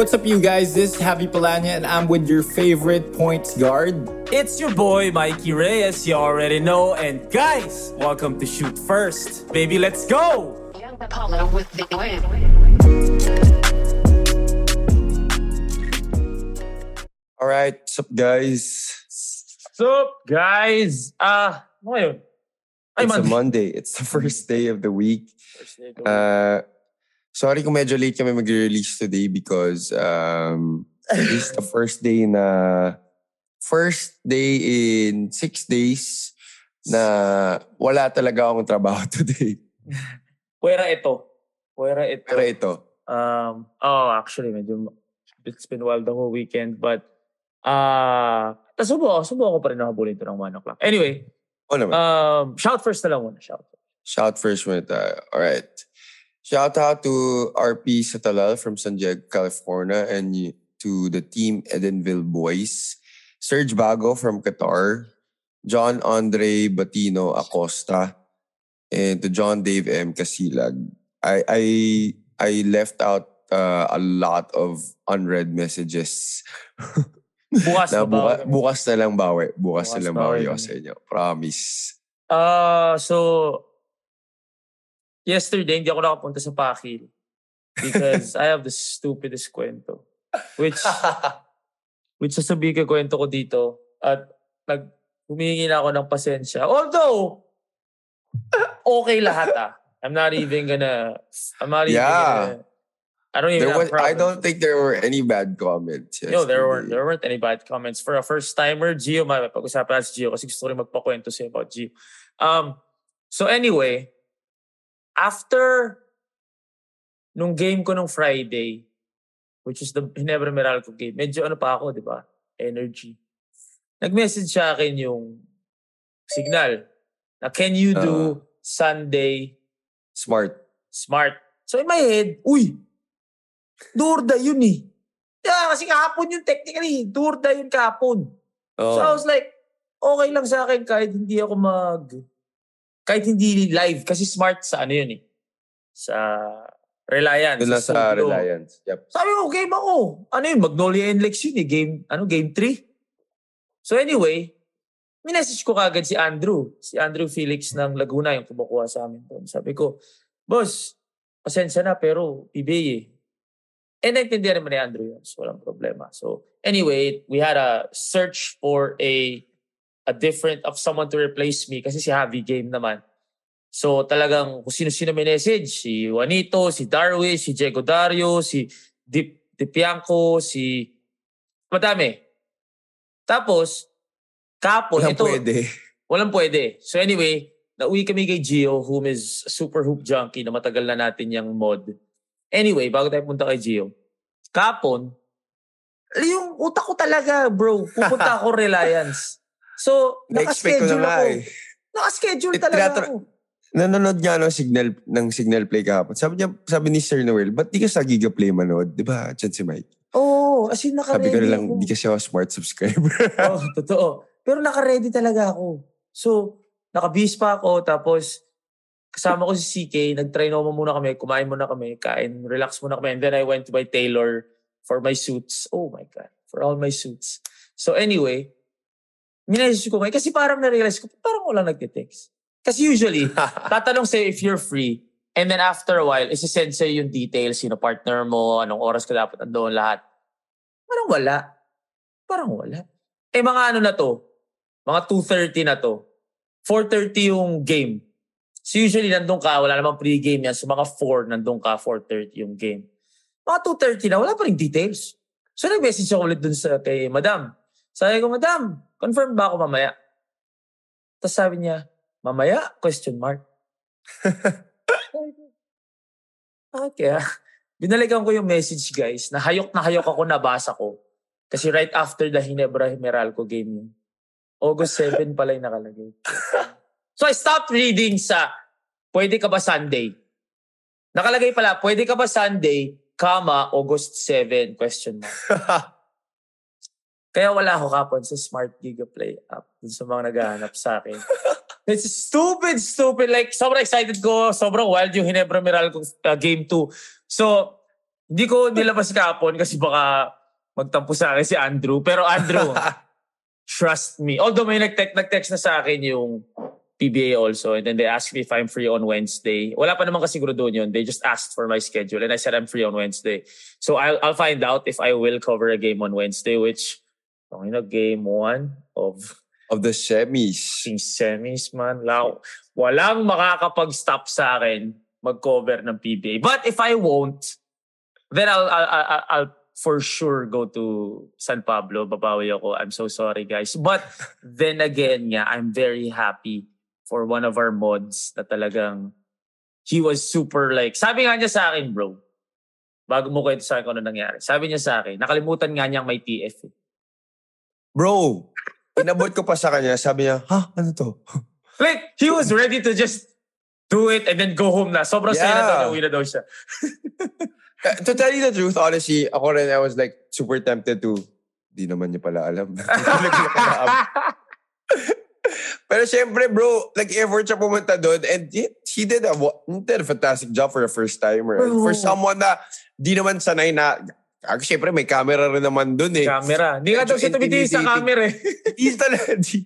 What's up, you guys? This is Javi Palanya, and I'm with your favorite points guard. It's your boy Mikey Reyes, you already know. And guys, welcome to Shoot First. Baby, let's go! Young Apollo with the win. All right, what's up, guys? Sup, guys? Ah, ano ngayon? Ay, it's a Monday. Monday. It's the first day of the week. First day of the week. Uh, sorry kung medyo late kami mag-release today because um, this is the first day na first day in six days na wala talaga akong trabaho today. Puwera ito. Puwera ito. Pero ito, Um, oh, actually, medyo, it's been wild the whole weekend, but, ah, uh, subo, subo ako pa rin nakabulin ito ng 1 o'clock. Anyway, oh naman. um, shout first na lang muna, shout. Shout first muna tayo. All right. Shout out to RP Satalal from San Diego, California, and to the team Edenville Boys. Serge Bago from Qatar. John Andre Batino Acosta. And to John Dave M. Casilag. I I I left out uh, a lot of unread messages. Bukas na na buka- bukas na lang bawi. Bukas, Bukas na lang bawi bawi sa inyo. Promise. Ah, so yesterday hindi ako nakapunta sa Pakil because I have the stupidest kwento. Which which sasabihin ko kwento ko dito at nag humingi na ako ng pasensya. Although okay lahat ah. I'm not even gonna I'm not even Yeah. gonna I don't even There was, I don't think there were any bad comments. No, there weren't yesterday. there weren't any bad comments. For a first timer, Gio, may pag-usapan natin si Gio kasi gusto ko rin magpakwento siya about Gio. Um, so anyway, after nung game ko nung Friday, which is the Ginebra Meralco game, medyo ano pa ako, di ba? Energy. Nag-message sa akin yung signal na can you do Sunday Smart. smart. So in my head, uy, Durda yun eh. Yeah, kasi kahapon yun technically. Durda yun kahapon. Oh. So I was like, okay lang sa akin kahit hindi ako mag... Kahit hindi live. Kasi smart sa ano yun eh. Sa Reliance. Doon lang sa studio. Reliance. Yep. Sabi ko, game ako. Ano yun? Magnolia and Lex yun eh. Game, ano, game 3. So anyway, minessage ko kagad si Andrew. Si Andrew Felix ng Laguna yung kumukuha sa amin doon. Sabi ko, Boss, pasensya na pero PBA eh. And naintindihan naman ni Andrew yun. So walang problema. So anyway, we had a search for a a different of someone to replace me kasi si Javi game naman. So talagang kung sino-sino may message, si Juanito, si Darwish, si Diego Dario, si Dip, Dipianco, si... Madami. Tapos, kapon, Walang ito, pwede. walang pwede. So anyway, nauwi kami kay Gio, whom is super hoop junkie na matagal na natin yung mod. Anyway, bago tayo punta kay Gio, kapon, yung utak ko talaga, bro, pupunta ako Reliance. So, na nakaschedule nga ako. eh. Nakaschedule Eh, talaga tinatra- ako. Nanonood nga ng signal, ng signal play kahapon. Sabi niya, sabi ni Sir Noel, ba't di ka sa Giga Play manood? Di ba, Chan si Mike? Oo, oh, as in Sabi ko naka-ready na lang, ako. di kasi ako smart subscriber. Oo, totoo. Pero naka-ready talaga ako. So, naka-bis pa ako, tapos kasama ko si CK, nag-trinoma muna kami, kumain muna kami, kain, relax muna kami. And then I went to my tailor for my suits. Oh my God, for all my suits. So anyway, minessage ko ngayon, kasi parang na-realize ko, parang wala nagte-text. Kasi usually, tatanong sa'yo if you're free, and then after a while, isi-send sa'yo yung details, sino partner mo, anong oras ka dapat andoon, lahat. Parang wala. Parang wala. Eh mga ano na to, mga 2.30 na to, 4.30 yung game. So usually nandun ka, wala namang pre-game yan. So mga 4, nandun ka, 4.30 yung game. Mga 2.30 na, wala pa rin details. So nag-message ako ulit dun sa, kay Madam. Sabi ko, Madam, confirm ba ako mamaya? Tapos sabi niya, mamaya? Question mark. Bakit kaya? Binalikan ko yung message guys, na hayok na hayok ako nabasa ko. Kasi right after the Hinebra Meralco game yun. August 7 pala yung nakalagay. So I stopped reading sa pwede ka ba Sunday? Nakalagay pala, pwede ka ba Sunday, comma, August 7, question mark. Kaya wala ako kapon sa Smart Giga Play app dun sa mga naghahanap sa akin. It's stupid, stupid. Like, sobrang excited ko. Sobrang wild yung Hinebra Meralco uh, game 2. So, Hindi ko nilabas kahapon kasi baka magtampo sa akin si Andrew. Pero Andrew, trust me. Although may nag-text, nag-text na sa akin yung PBA also and then they asked me if I'm free on Wednesday. Wala pa naman kasiguro doon yun. They just asked for my schedule and I said I'm free on Wednesday. So I'll, I'll find out if I will cover a game on Wednesday which, you know, game one of Of the semis. yung semis man. Lao, walang makakapag-stop sa akin mag-cover ng PBA. But if I won't, then I'll, I'll, I'll, I'll for sure go to San Pablo. Babawi ako. I'm so sorry, guys. But then again, yeah, I'm very happy for one of our mods na talagang he was super like, sabi nga niya sa akin, bro, bago mo kwento sa akin kung ano nangyari. Sabi niya sa akin, nakalimutan nga niyang may TF. eh. Bro, inabot ko pa sa kanya. Sabi niya, ha? Ano to? Like, he was ready to just do it and then go home na. Sobrang saya na Yeah. daw uwi na daw siya. Uh, to tell you the truth, honestly, ako rin, I was like super tempted to, di naman niya pala alam. Pero syempre, bro, nag-effort siya pumunta doon and he, he did a, he did a fantastic job for a first timer. Bro. For someone na di naman sanay na, ah, syempre may camera rin naman doon eh. camera. Hindi nga daw siya tumitingin sa camera eh. Di talaga, di,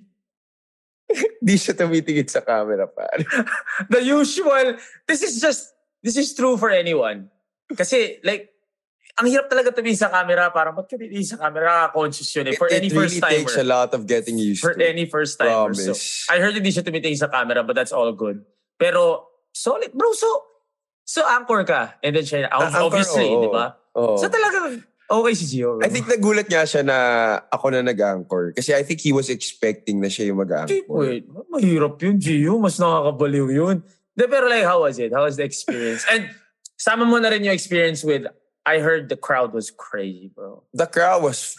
di siya tumitingin sa camera, pare. The usual. This is just, this is true for anyone. Kasi like, ang hirap talaga tumingin sa camera. Parang, ba't ka titingin sa camera? Conscious yun eh. For it, any it first really takes a timer. lot of getting used For to. any first timer. So, Promise. I heard hindi siya tumitingin sa camera, but that's all good. Pero, solid. Bro, so, so anchor ka. And then siya, obviously, di ba? Oo. So talagang, okay si Gio. bro. I think nagulat nga siya na ako na nag-anchor. Kasi I think he was expecting na siya yung mag-anchor. wait, mahirap yun, Gio. Mas nakakabaliw yun. De, pero like, how was it? How was the experience? And sama mo na rin yung experience with, I heard the crowd was crazy, bro. The crowd was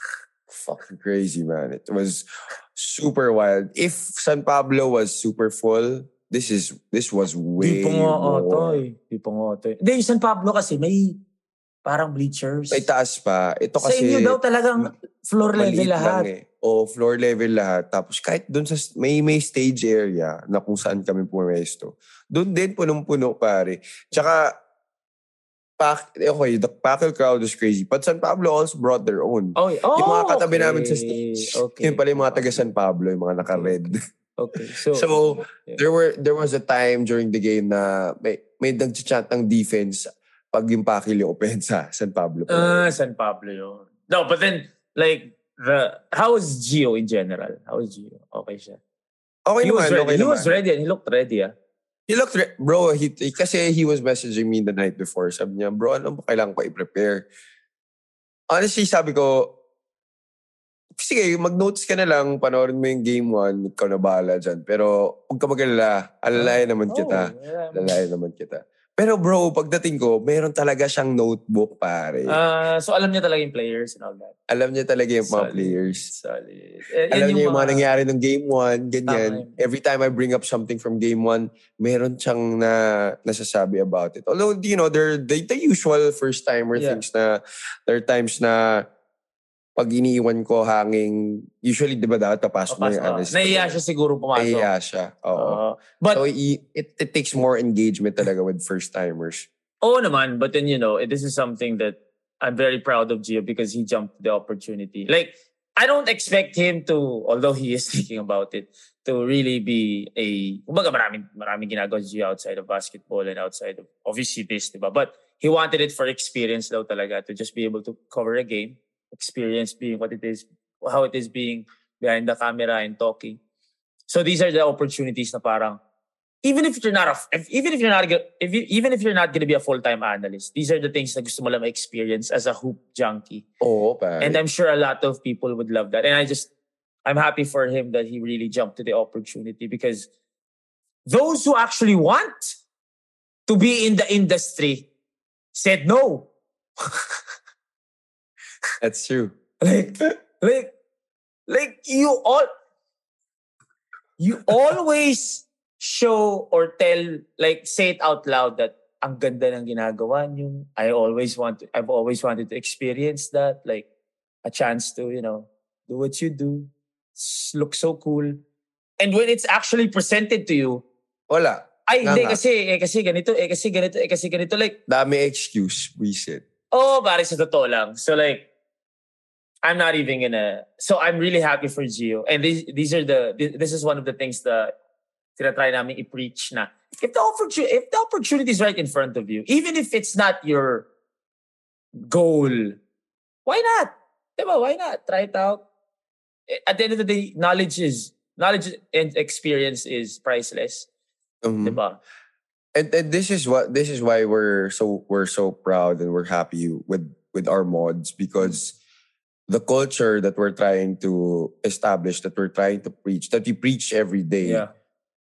fucking crazy, man. It was super wild. If San Pablo was super full, this is this was way Di pa nga ata more. eh. Di pa nga ata eh. Hindi, San Pablo kasi may parang bleachers. May taas pa. Ito Sa kasi inyo daw talagang floor level lahat. lang eh. O floor level lahat. Tapos kahit doon sa may may stage area na kung saan kami pumesto. Doon din punong-puno pare. Tsaka pack, okay, the Packle crowd was crazy. But San Pablo also brought their own. Oh, oh, yung mga katabi okay. namin sa stage. Okay. Yun pala yung mga taga San Pablo, yung mga naka-red. Okay. So, So, yeah. there were there was a time during the game na may may nag-chat ng defense pag yung yung opensa, San Pablo. pa Ah, rin. San Pablo yun. No, but then, like, the how was Gio in general? How was Gio? Okay siya. okay he naman, was ready. okay he naman. was ready and he looked ready, ah. He looked, re- bro, he, he- kasi he was messaging me the night before. Sabi niya, bro, ano ba kailangan ko i-prepare? Honestly, sabi ko, sige, mag-notes ka na lang, panoorin mo yung game one, ikaw na bahala dyan. Pero huwag ka mag-alala, alalayan naman kita. Oh, yeah. Alalayan naman kita. Pero bro, pagdating ko, meron talaga siyang notebook, pare. Ah, so alam niya talaga yung players and all that. Alam niya talaga yung mga Solid. players. Solid. Eh, Alam yan niya yung mga nangyari ng game one, ganyan. Tama. Every time I bring up something from game one, meron siyang na nasasabi about it. Although, you know, they're the, the usual first-timer Yeah. things na there are times na pag iniiwan ko hanging, usually, di ba dapat papasok mo yung honest. Naiya siya siguro pumasok. Naiya siya. Oo. Oo. but, so, it, it takes more engagement talaga with first-timers. Oo naman, but then you know, this is something that I'm very proud of Gio because he jumped the opportunity. Like, I don't expect him to, although he is thinking about it, to really be a, kumbaga maraming, maraming ginagawa si Gio outside of basketball and outside of, obviously this, diba? But he wanted it for experience daw talaga, to just be able to cover a game, experience being what it is, how it is being behind the camera and talking. So these are the opportunities na parang, even if you're not a, if, even if you're not if you, even if you're not going to be a full-time analyst these are the things na gusto mo lang experience as a hoop junkie pare. and i'm sure a lot of people would love that and i just i'm happy for him that he really jumped to the opportunity because those who actually want to be in the industry said no That's true. like like like you all you always show or tell like say it out loud that ang ganda ng ginagawa niyo. I always want to, I've always wanted to experience that like a chance to you know do what you do look so cool and when it's actually presented to you Wala. ay hindi kasi eh kasi ganito eh kasi ganito eh kasi ganito like Dami excuse, we said. Oh, pare, sa totoo lang. So like, I'm not even gonna, so I'm really happy for Gio. And these, these are the, this is one of the things that tinatry namin i-preach na if the opportunity, if the opportunity is right in front of you, even if it's not your goal, why not? Diba? Why not? Try it out. Eh, At the end of the day, knowledge is, knowledge and experience is priceless. Mhm. Diba? And, and this is what this is why we're so we're so proud and we're happy with with our mods because the culture that we're trying to establish, that we're trying to preach, that we preach every day Yeah.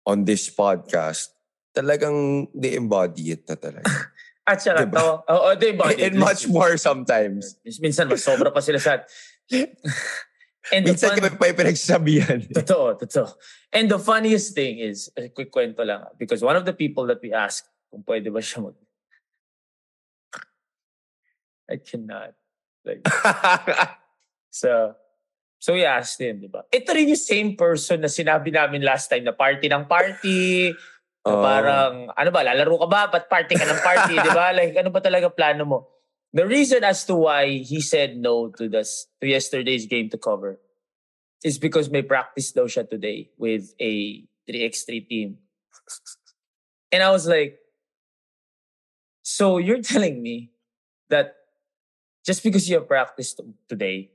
on this podcast, talagang they embody it na talaga. At saka, Diba? tawa- oo, di ba? and much more sometimes. Minsan, mas sobra pa sila sa... And Minsan fun- yung pinagsasabihan. Totoo, totoo. And the funniest thing is, a quick kwento lang, because one of the people that we asked kung pwede ba siya mag... I cannot. Like, so, so we asked him, di ba? Ito rin yung same person na sinabi namin last time na party ng party, Oo. parang, ano ba, lalaro ka ba? Ba't party ka ng party, di ba? Like, ano ba talaga plano mo? The reason as to why he said no to this to yesterday's game to cover is because may practice daw siya today with a 3x3 team. And I was like, so you're telling me that just because you have practice to- today,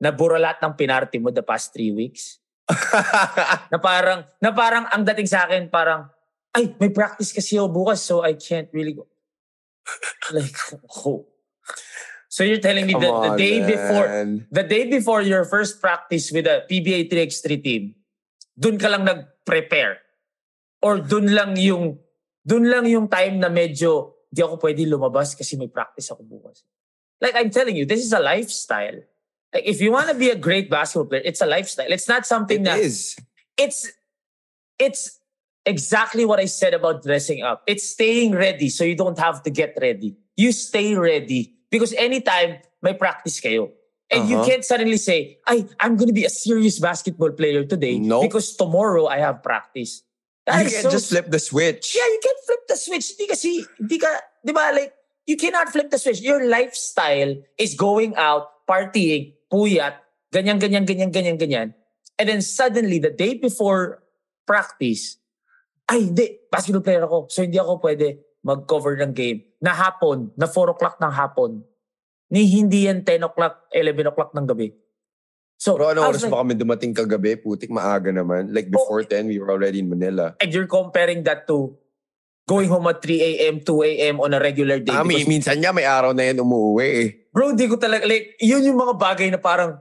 nabura lahat ng pinarty mo the past three weeks? na parang, na parang ang dating sa akin, parang, ay, may practice kasi ako bukas, so I can't really go. like, oh. So you're telling me Come that the day before, man. the day before your first practice with a PBA 3x3 team, dun ka lang nag-prepare. Or dun lang yung, dun lang yung time na medyo, di ako pwede lumabas kasi may practice ako bukas. Like I'm telling you, this is a lifestyle. Like if you want to be a great basketball player, it's a lifestyle. It's not something It that is. it's it's exactly what I said about dressing up. It's staying ready so you don't have to get ready. You stay ready because anytime may practice kayo. And you Uh-huh. can't suddenly say, I, I'm going to be a serious basketball player today Nope. because tomorrow I have practice. That You is can so just flip the switch. yeah, you can't flip the switch. Hindi kasi, hindi ka, di ba, like, you cannot flip the switch. Your lifestyle is going out, partying, puyat, ganyan, ganyan, ganyan, ganyan, ganyan. And then suddenly, the day before practice, ay, hindi, basketball player ako. So, hindi ako pwede mag-cover ng game. Na hapon, na 4 o'clock ng hapon. Ni hindi yan 10 o'clock, 11 o'clock ng gabi. So, Pero I ano oras like, ba kami dumating kagabi? Putik maaga naman. Like before 10, we were already in Manila. and you're comparing that to going home at 3 a.m., 2 a.m. on a regular day. Ah, mi- minsan nga may araw na yan umuwi eh. Bro, di ko talaga, like, yun yung mga bagay na parang,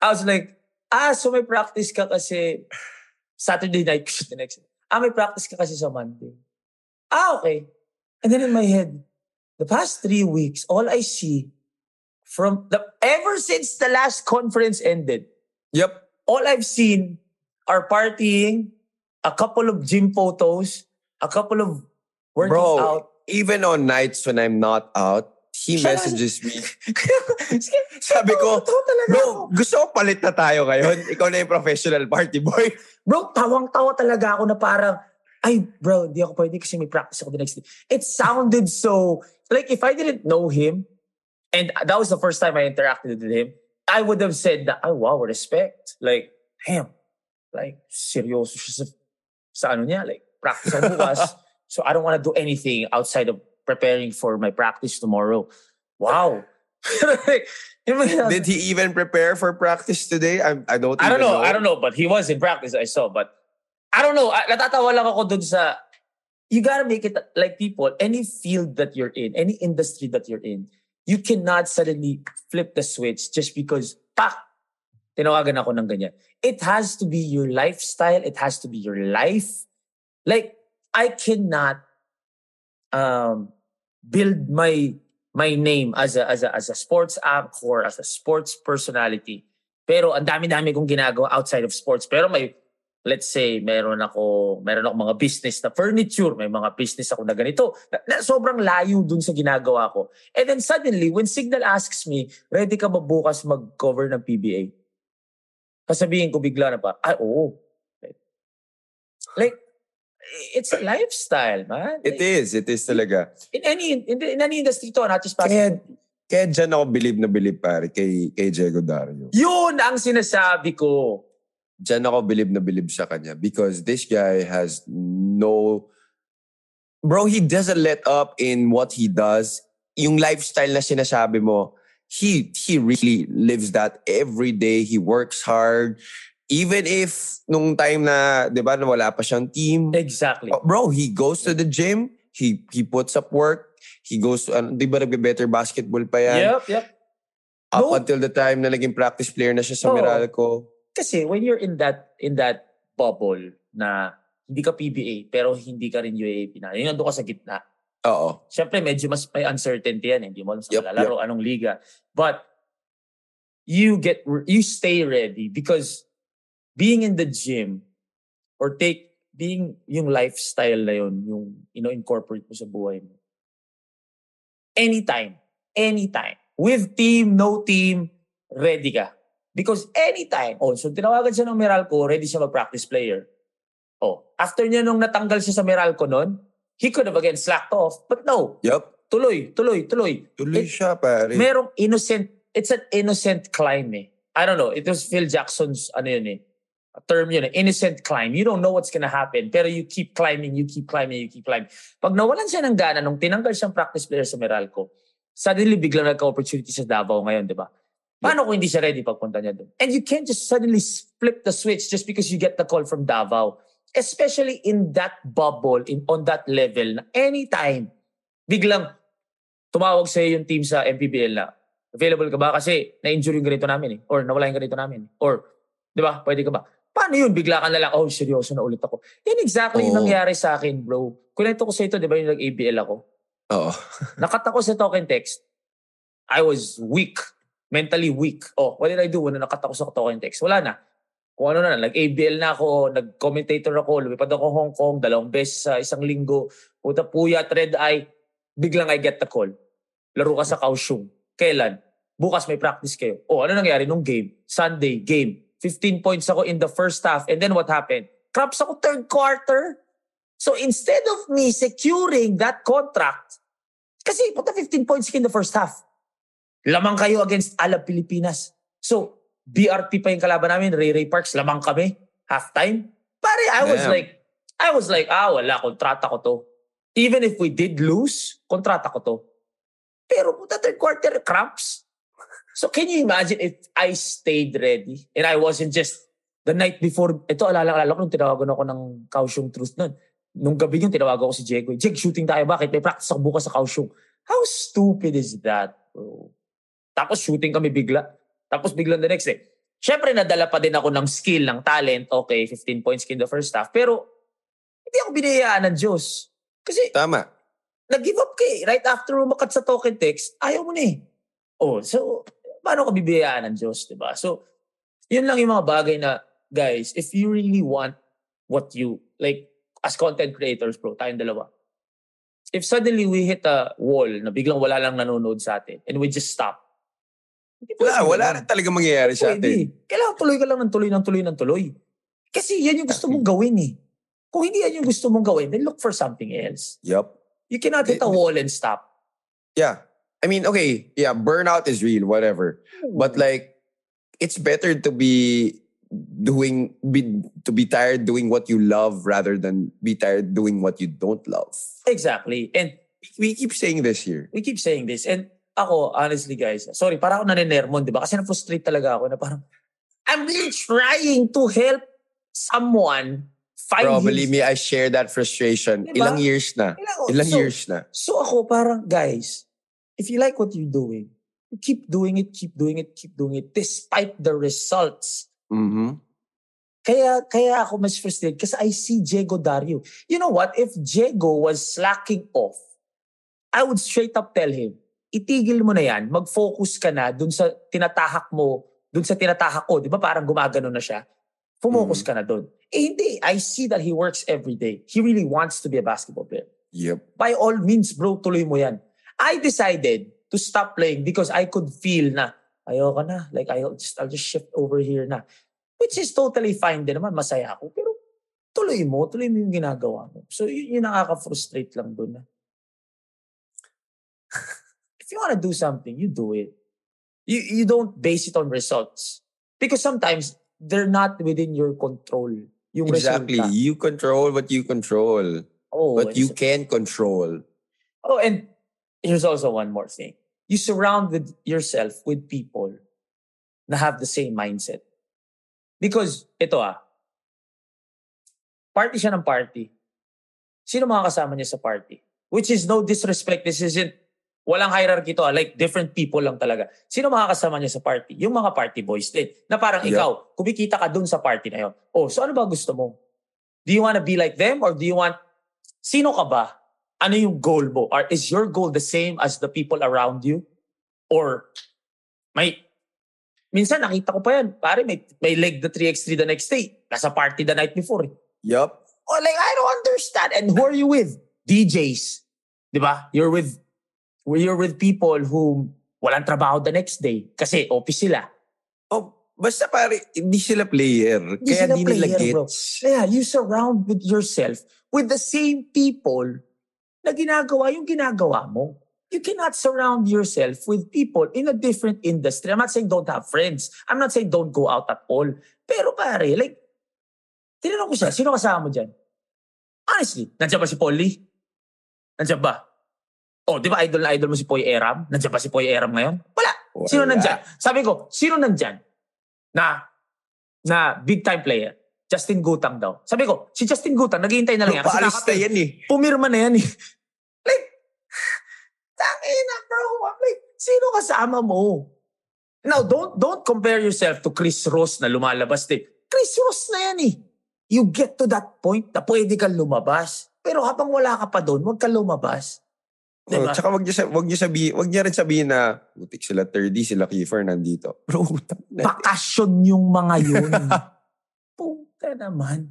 I was like, ah, so may practice ka kasi Saturday night, the next Ah, may practice ka kasi sa Monday. Ah, okay. And then in my head, the past three weeks, all I see from the, ever since the last conference ended, Yep. all I've seen are partying, a couple of gym photos, a couple of working Bro, out. even on nights when I'm not out, he Siya- messages me. Sabi ko, Bro, gusto ko palit na tayo ngayon. Ikaw na yung professional party boy. Bro, tawang-tawa talaga ako na parang, ay, bro, di ako pwede kasi may practice ako the next day. It sounded so, like if I didn't know him, and that was the first time I interacted with him, I would have said that, ay, wow, respect. Like, damn. Like, seryoso siya sa, sa ano niya. Like, practice ako bukas. so I don't want to do anything outside of preparing for my practice tomorrow. Wow. Like, yung mga- Did he even prepare for practice today? I, I don't I don't even know. I don't know, but he was in practice. I saw, but I don't know. I, natatawa lang ako dun sa. You gotta make it like people. Any field that you're in, any industry that you're in, you cannot suddenly flip the switch just because pak tinawagan ako ng ganyan. It has to be your lifestyle. It has to be your life. Like I cannot um build my my name as a as a as a sports anchor, as a sports personality. Pero ang dami-dami kong ginagawa outside of sports. Pero may let's say meron ako meron ako mga business na furniture, may mga business ako na ganito. Na, na sobrang layo dun sa ginagawa ko. And then suddenly when Signal asks me, ready ka ba bukas mag-cover ng PBA? Sasabihin ko bigla na pa, ay oo. Like, it's a lifestyle, man. It is. It is talaga. In any in, in any industry to, not just Kaya, basketball. kaya dyan ako believe na believe pare kay, kay Diego Dario. Yun ang sinasabi ko. Dyan ako believe na believe sa kanya because this guy has no... Bro, he doesn't let up in what he does. Yung lifestyle na sinasabi mo, he he really lives that every day. He works hard. Even if nung time na, di ba, wala pa siyang team, Exactly. Oh, bro, he goes to the gym. He he puts up work. He goes to, ano, di ba nagbe-better basketball pa yan? Yep, yep. Up No. until the time na naging practice player na siya sa Oo. Meralco. Kasi when you're in that in that bubble na hindi ka PBA pero hindi ka rin UAAP na, yung nandun ka sa gitna. Oo. Siyempre, medyo mas may uncertainty yan. eh. Hindi mo alam sa Yup, malalaro, anong liga. But, you get, you stay ready because being in the gym or take, being yung lifestyle na yun, yung, you know, incorporate mo sa buhay mo. Anytime, anytime. With team, no team, ready ka. Because anytime, oh, so tinawagan siya ng Meralco, ready siya mag-practice player. Oh, after niya nung natanggal siya sa Meralco nun, he could have again slacked off. But no, Yup. tuloy, tuloy, tuloy. Tuloy It- siya, pare. Merong innocent, it's an innocent climb eh. I don't know, it was Phil Jackson's, ano yun eh, a term yun eh, innocent climb. You don't know what's gonna happen, pero you keep climbing, you keep climbing, you keep climbing. Pag nawalan siya ng gana nung tinanggal siyang practice player sa Meralco, suddenly biglang nagka-opportunity sa Davao ngayon, di ba? Paano kung hindi siya ready pagpunta niya doon? And you can't just suddenly flip the switch just because you get the call from Davao. Especially in that bubble, in on that level, na anytime, biglang tumawag sa'yo yung team sa MPBL na, available ka ba? Kasi na-injure yung ganito namin eh. Or nawala yung ganito namin. Or, di ba, pwede ka ba? Paano yun? Bigla ka na lang, oh, seryoso na ulit ako. Yan exactly yung Oo. nangyari sa akin, bro. Kunento ko sa ito, di ba, yung nag-ABL ako. Oo. Nakat ako sa token text. I was weak. Mentally weak. Oh, what did I do when nakat ako sa token text? Wala na. Kung ano na, nag-ABL na ako, nag-commentator ako, lumipad ako Hong Kong, dalawang beses sa isang linggo, puta puyat, red eye, biglang I get the call. Laro ka sa Kaohsiung. Kailan? Bukas may practice kayo. Oh, ano nangyari nung game? Sunday, game. 15 points ako in the first half. And then what happened? Craps ako third quarter. So instead of me securing that contract, kasi puta 15 points in the first half. Lamang kayo against Alab Pilipinas. So, BRP pa yung kalaban namin, Ray Ray Parks, lamang kami, halftime. Pare, I was Damn. like, I was like, ah, wala, kontrata ko to. Even if we did lose, kontrata ko to. Pero puta third quarter, cramps. So can you imagine if I stayed ready and I wasn't just the night before, ito alala-alala ko nung tinawagan ako ng Kaohsiung Truth nun. Nung gabi yung tinawagan ko si Diego. Jeg, shooting tayo. Bakit? May practice ako bukas sa Kaohsiung. How stupid is that, bro? Tapos shooting kami bigla. Tapos biglang the next day. Siyempre, nadala pa din ako ng skill, ng talent. Okay, 15 points in the first half. Pero, hindi ako binayaan ng Diyos. Kasi, Tama. nag-give up ka eh. Right after umakat sa token text, ayaw mo na eh. Oh, so, paano ka bibiyayaan ng Diyos, di ba? So, yun lang yung mga bagay na, guys, if you really want what you, like, as content creators, bro, tayong dalawa, if suddenly we hit a wall na biglang wala lang nanonood sa atin and we just stop, Wala, wala rin talaga mangyayari sa atin. Kailangan tuloy ka lang ng tuloy ng tuloy ng tuloy. Kasi yan yung gusto mong gawin eh. Kung hindi yan yung gusto mong gawin, then look for something else. Yup. You cannot hit a wall and stop. Yeah. I mean, okay, yeah, burnout is real, whatever. But hmm. like, it's better to be doing be to be tired doing what you love rather than be tired doing what you don't love. Exactly. And We keep saying this here. we keep saying this. And ako, honestly guys, sorry, para ako naninermon, di ba? Kasi na-frustrate talaga ako na parang, I'm really trying to help someone find Bro, his- me, I share that frustration. Diba? Ilang years na. Kailangan- Ilang so, years na. So ako parang, guys, if you like what you're doing, keep doing it, keep doing it, keep doing it, despite the results. Mm-hmm. Kaya, kaya ako mas frustrated kasi I see Diego Dario. You know what? If Diego was slacking off, I would straight up tell him, itigil mo na yan, mag-focus ka na dun sa tinatahak mo, dun sa tinatahak ko. Di ba parang gumagano na siya? Fumocus ka na dun. Eh hindi, I see that he works every day. He really wants to be a basketball player. Yep. By all means, bro, tuloy mo yan. I decided to stop playing because I could feel na, ayoko na. Like, I'll just, I'll just shift over here na. Which is totally fine din naman. Masaya ako. Pero tuloy mo, tuloy mo yung ginagawa mo. So, yun yung nakaka-frustrate lang dun. If you wanna do something, you do it. You, you don't base it on results. Because sometimes, they're not within your control. Yung Exactly. resulta. You control what you control. Oh, What you it's- can control. Oh, and here's also one more thing. You surround with yourself with people na have the same mindset. Because, ito ah, party siya ng party. Sino mga kasama niya sa party? Which is no disrespect. This isn't, walang hierarchy to ah. Like, different people lang talaga. Sino mga kasama niya sa party? Yung mga party boys din. Na parang Yeah. ikaw, kumikita ka dun sa party na yun. Oh, so ano ba gusto mo? Do you want to be like them or do you want, sino ka ba? Ano yung goal mo? Or is your goal the same as the people around you? Or may minsan nakita ko pa yan, pare may may leg the 3x3 the next day. Nasa party the night before. eh. Yup. Oh, like I don't understand. And who are you with? DJs. 'Di ba? You're with you're with people who walang trabaho the next day kasi office sila. Oh, basta pare, hindi sila player. Hindi Kaya sila di nila player, bro. gets. Yeah, you surround with yourself with the same people na ginagawa yung ginagawa mo. You cannot surround yourself with people in a different industry. I'm not saying don't have friends. I'm not saying don't go out at all. Pero pare, like, tinanong ko siya, sino kasama mo dyan? Honestly, nandiyan ba si Lee? Nandiyan ba? Oh, di ba idol na idol mo si Poy Eram? Nandiyan ba si Poy Eram ngayon? Wala. Sino Wala. nandyan? Sabi ko, sino nandyan? Na, na big time player. Justin Gutang daw. Sabi ko, si Justin Gutang, naghihintay na lang yan. Kasi Paalis na yan eh. Pumirma na yan eh. like, tangina bro. I'm like, sino kasama mo? Now, don't don't compare yourself to Chris Ross na lumalabas din. Chris Ross na yan eh. You get to that point na pwede kang lumabas. Pero habang wala ka pa doon, huwag kang lumabas. Oh, Diba? tsaka wag niya, sa- wag niya sabihin, wag niya rin sabihin na butik sila 30, sila Kiefer nandito. Bro, utang na. Bakasyon yung mga yun. Puta naman.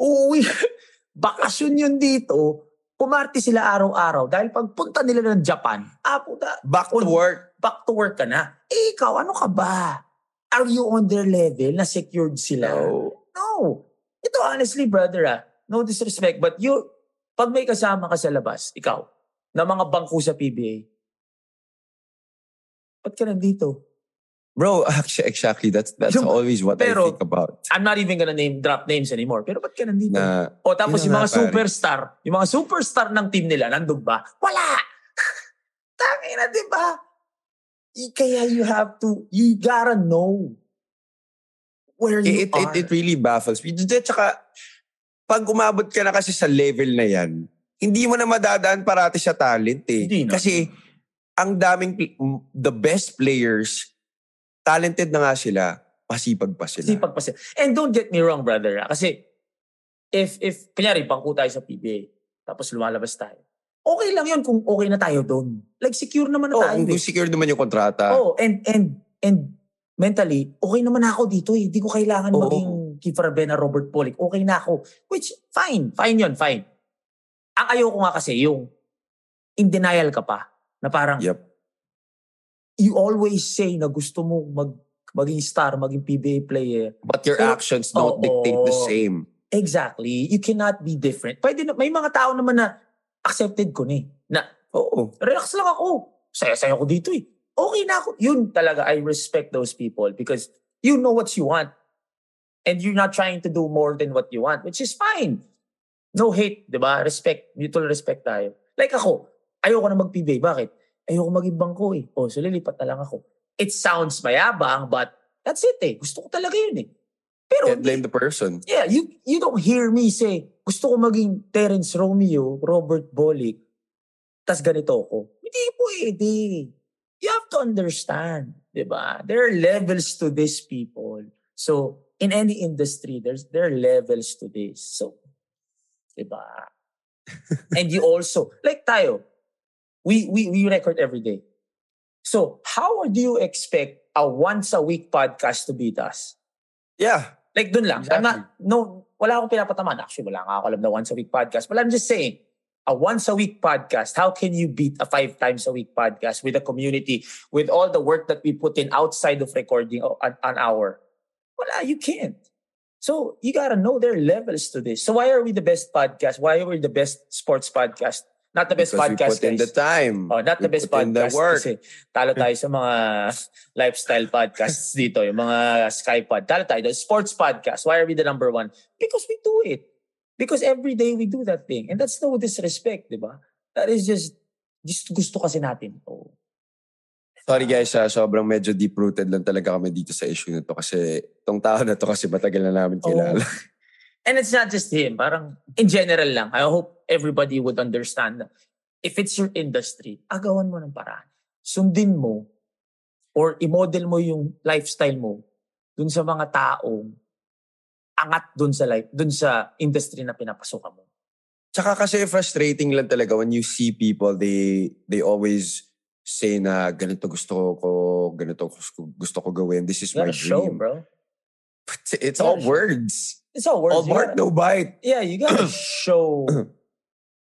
Uwi. Bakasyon yun dito. Kumarte sila araw-araw dahil pagpunta nila ng Japan, ah puta, Back to work. back to work ka na. Eh ikaw, ano ka ba? Are you on their level na secured sila? No. No. Ito honestly, brother ah, no disrespect, but you, pag may kasama ka sa labas, ikaw, na mga bangko sa PBA, ba't ka nandito? Bro, actually, exactly. That's that's Yung- always what pero- I think about. I'm not even gonna name drop names anymore. Pero ba't ka nandito? Na, o tapos yun yung na mga pare. superstar, yung mga superstar ng team nila, nandun ba? Wala! Tangina, di ba? Kaya you have to, you gotta know where you it, it, are. it really baffles me. At saka, pag umabot ka na kasi sa level na yan, hindi mo na madadaan parati sa talent eh. Hindi na. Kasi, ang daming, the best players, talented na nga sila, masipag pa sila. Sipag pa sila. And don't get me wrong, brother. ah, Kasi, if, if, kanyari, bangko tayo sa PBA, tapos lumalabas tayo, okay lang yun kung okay na tayo doon. Like, secure naman na Oh, tayo. kung eh. secure naman yung kontrata. Oh, and and and mentally, okay naman ako dito eh. Hindi ko kailangan Oo. maging Kiefer Abena, Robert Polick. Okay na ako. Which, fine. Fine yun, fine. Ang ayoko nga kasi, yung in denial ka pa. Na parang, Yep. You always say na gusto mo mag, maging star, maging PBA player. But your Pero- actions don't Oo. dictate the same. Exactly. You cannot be different. Pwede na, may mga tao naman na accepted ko ni. Na, Oo. relax lang ako. Saya-saya ko dito eh. Okay na ako. Yun talaga, I respect those people because you know what you want. And you're not trying to do more than what you want, which is fine. No hate, di ba? Respect, mutual respect tayo. Like ako, ayoko na mag-PBA. Bakit? Ayoko maging bangko eh. O, so lilipat na lang ako. It sounds mayabang, but that's it eh. Gusto ko talaga yun eh. Pero, Can't blame the person. yeah, you you don't hear me say, gusto ko maging Terence Romeo, Robert Bolick, tas ganito ako. Hindi pwede. You have to understand, di ba? There are levels to these people. So, in any industry, there's there are levels to this. So, di ba? And you also, like tayo, we, we, we record every day. So, how do you expect a once a week podcast to beat us? Yeah. Like dun lang. I'm not, no, wala akong pinapataman. Actually, wala nga ako alam na once a week podcast. But I'm just saying, a once a week podcast, how can you beat a five times a week podcast with a community, with all the work that we put in outside of recording an, an hour? Wala, you can't. So you gotta know there are levels to this. So why are we the best podcast? Why are we the best sports podcast? Not the best Because we podcast, put in guys. the time. Oh, not the We best put in the podcast work. kasi talo tayo sa mga lifestyle podcasts dito, yung mga Skypod. Talo tayo. The sports podcast. Why are we the number one? Because we do it. Because every day we do that thing. And that's no disrespect, di ba? That is just, just gusto kasi natin. Oh. Sorry guys, ah, sobrang medyo deep-rooted lang talaga kami dito sa issue na to kasi tong tao na to kasi matagal na namin kilala. And it's not just him. Parang in general lang. I hope everybody would understand if it's your industry, agawan mo ng paraan. Sundin mo or i-model mo yung lifestyle mo dun sa mga taong angat dun sa life, dun sa industry na pinapasukan mo. Tsaka kasi frustrating lang talaga when you see people, they they always say na ganito gusto ko, ganito gusto, gusto ko gawin. This is my gotta show, dream. bro. But it's all words. It's all words. All bark, no bite. Yeah, you gotta show,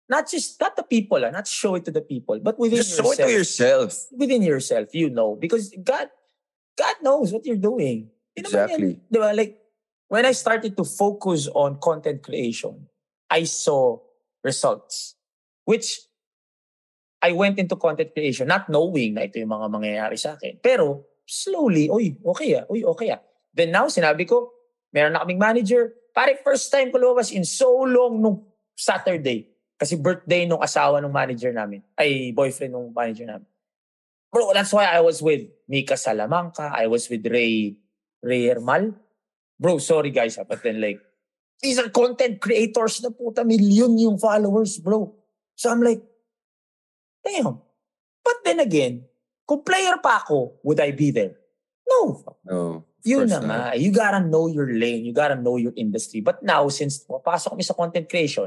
not just, not the people, ah, not show it to the people, but within Just show yourself. it to yourself. within yourself, you know, because God, God knows what you're doing. Di naman Exactly. Yan, di ba? Like, when I started to focus on content creation, I saw results, which I went into content creation not knowing na ito yung mga mangyayari sa akin. Pero, slowly, uy, okay ah, uy, okay ah. Then now, sinabi ko, meron na kaming manager. Pare, first time ko lumabas in so long nung Saturday. Kasi birthday nung asawa ng manager namin. Ay, boyfriend nung manager namin. Bro, that's why I was with Mika Salamanca. I was with Ray, Ray Hermal. Bro, sorry guys, ah, but then like, these are content creators na puta, million yung followers, bro. So I'm like, damn. But then again, kung player pa ako, would I be there? No. No. Yun na nga. You gotta know your lane. You gotta know your industry. But now, since papasok kami sa content creation,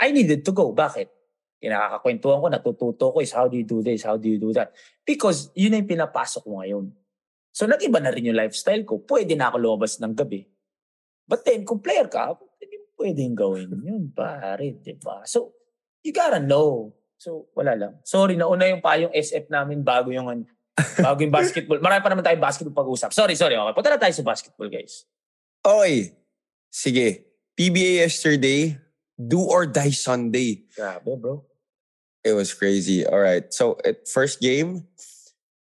I needed to go. Bakit? Kinakakakwentuhan ko, natututo ko is how do you do this? How do you do that? Because yun na yung pinapasok ko ngayon. So nag-iba na rin yung lifestyle ko. Pwede na ako lumabas ng gabi. But then, kung player ka, hindi mo pwedeng gawin yun, pare. Diba? So, you gotta know. So, wala lang. Sorry, nauna yung pa yung SF namin bago yung bago yung basketball. Marami pa naman tayong basketball pag-usap. Sorry, sorry. Okay, punta na tayo sa basketball, guys. Okay. Sige. PBA yesterday, do or die Sunday. Grabe, bro. It was crazy. All right. So, at first game,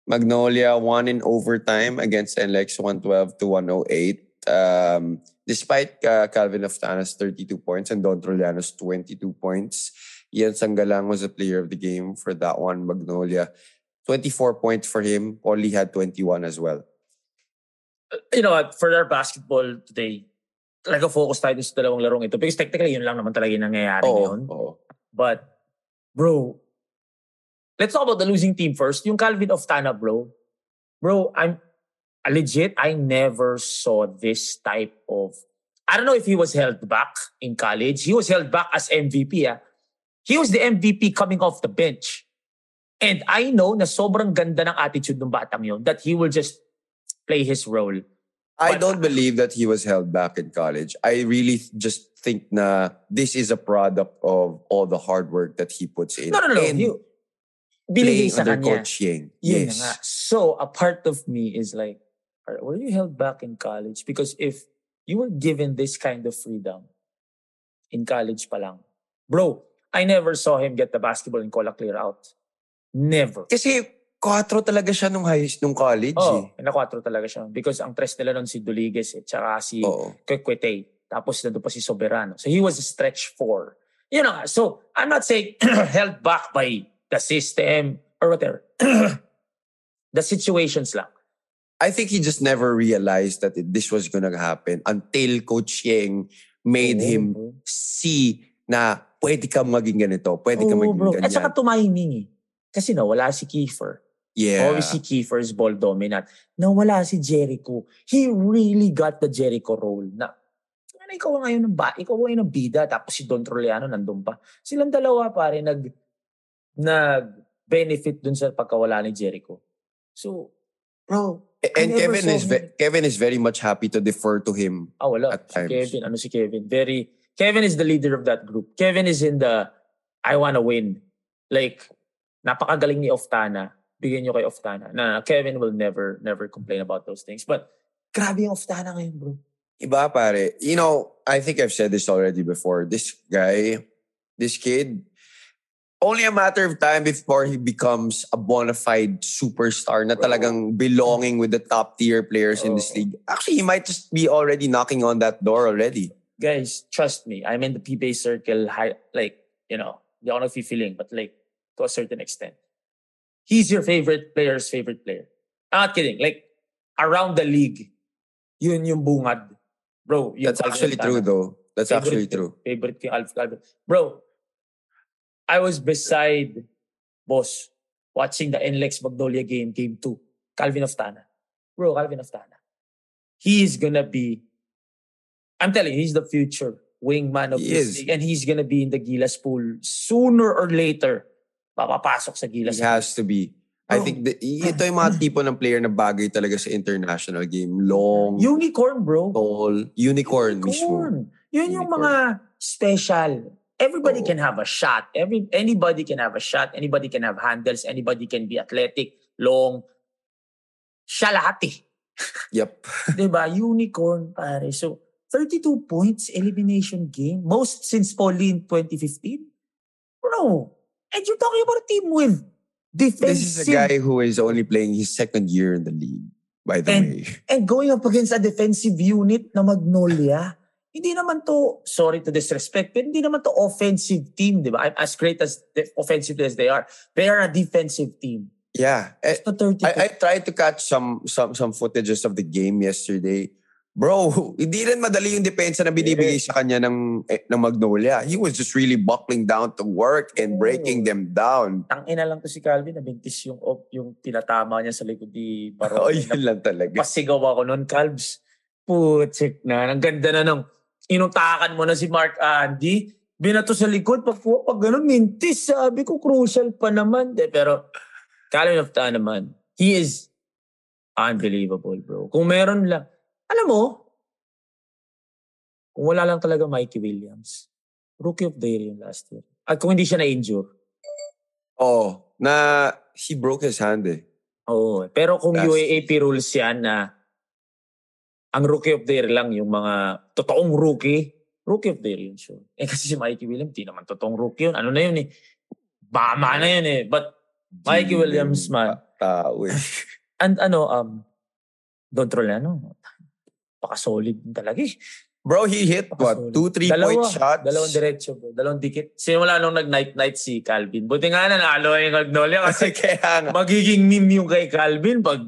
Magnolia won in overtime against NLEX 112 to 108. Um, despite uh, Calvin Oftana's 32 points and Don Troliano's 22 points, Ian Sangalang was the player of the game for that one. Magnolia, 24 points for him. Paulie had 21 as well. You know? For our basketball today, talaga focus tayo sa dalawang larong ito. Because technically, yun lang naman talaga yung nangyayari ngayon. Oo. But, bro, let's talk about the losing team first. Yung Calvin Oftana, bro. Bro, I'm legit, I never saw this type of... I don't know if he was held back in college. He was held back as MVP. Ah. He was the MVP coming off the bench. And I know na sobrang ganda ng attitude ng batang yon that he will just play his role. I don't believe that he was held back in college. I really just think na this is a product of all the hard work that he puts in. No, no, no. And You, binigay playing sa under kanya. Coach na Yes. nga. So, a part of me is like, were you held back in college? Because if you were given this kind of freedom in college palang, bro, I never saw him get the basketball and call a clear out. Never. Kasi 4 talaga siya nung high nung college Oh, eh. na 4 talaga siya. Because ang tres nila nun si Duliges eh, tsaka si Oo. Quequete. Tapos nandun pa si Soberano. So he was a stretch four. You know, so I'm not saying held back by the system or whatever. the situations lang. I think he just never realized that it, this was gonna happen until Coach Yang made Oo, him bro. see na pwede ka maging ganito, pwede ka Oo, maging bro. ganyan. At saka tumiming eh. Kasi nawala si Kiefer. Yeah. Obviously, Kiefer is ball dominant. Nawala si Jericho. He really got the Jericho role na ano, ikaw ang ngayon ng ba? Ikaw ang ngayon ng bida. Tapos si Don Troliano nandun pa. Silang dalawa pare nag nag benefit dun sa pagkawala ni Jericho. So, bro, And Kevin is him- ve- Kevin is very much happy to defer to him. Ah, wala. At Si times. Kevin. Ano si Kevin? Very, Kevin is the leader of that group. Kevin is in the, I wanna win. Like, napakagaling ni Oftana. Bigyan nyo kay Oftana. Na Kevin will never, never complain about those things. But, grabe yung Oftana ngayon, bro. Iba pare. You know, I think I've said this already before. This guy, this kid, only a matter of time before he becomes a bona fide superstar na talagang belonging with the top tier players in this Oh. league. Actually, he might just be already knocking on that door already. Guys, trust me. I'm in the PBA circle, high, like, you know, the honor fee feeling, but like, to a certain extent. He's your favorite player's favorite player. I'm not kidding. Like, around the league, yun yung bungad. Bro, yung That's actually true though. That's Favorite actually true. Favorite ko yung Alf Calvin. Bro, I was beside boss watching the NLEX Magnolia game, game two. Calvin Oftana. Bro, Calvin Oftana. He is gonna be, I'm telling you, he's the future wingman of He this is. league. And he's gonna be in the Gilas pool sooner or later. Papapasok sa Gilas He has to be. I Bro. think the, ito yung mga tipo ng player na bagay talaga sa international game. Long, Unicorn, bro. tall, unicorn, mismo. Unicorn. Yun yung Unicorn. mga special. Everybody Oo. can have a shot. Every anybody can have a shot. Anybody can have handles. Anybody can be athletic, long. Siya lahat eh. Yep. 'Di ba? Unicorn, pare. So, 32 points, elimination game. Most since Pauline 2015. Bro, and you're talking about a team with defensive This is a guy who is only playing his second year in the league, by the And- way. and going up against a defensive unit na Magnolia, hindi naman to, sorry to disrespect, pero hindi naman to offensive team, di ba? As great as the offensive as they are, they are a defensive team. Yeah. Eh, 30 I, I tried to catch some some some footages of the game yesterday. Bro, hindi rin madali yung depensa na binibigay sa kanya ng, eh, ng Magnolia. He was just really buckling down to work and breaking Oh. them down. Ang ina lang to si Calvin, nabintis yung, op, yung tinatama niya sa likod ni Oh, Barone. yun lang talaga. Pasigaw ako nun, Calves. Putsik na. Ang ganda na nung inutakan mo na si Mark Andy. Binato sa likod. Pag, pag ganun, mintis. Sabi ko, crucial pa naman. De, pero, Calvin of naman, he is unbelievable, bro. Kung meron lang, alam mo, kung wala lang talaga Mikey Williams, rookie of the year yung last year. At kung hindi siya na-injure, Oh, na he broke his hand eh. Oo. Pero kung Last- UAAP rules yan na ang rookie of the year lang yung mga totoong rookie, rookie of the year yun sure. Eh kasi si Mikey Williams, di naman totoong rookie yun. Ano na yun eh? Bama na yun eh. But Mikey Williams man. Tao eh. And ano, um, don't roll ano, paka-solid talaga eh. Bro, he hit what? Two, three Dalawa, point shots? Dalawang diretso bro. Dalawang dikit. Simula nung nag-night-night si Calvin. Buti nga na naalo yung Magnolia kasi Kaya nga. magiging meme yung kay Calvin pag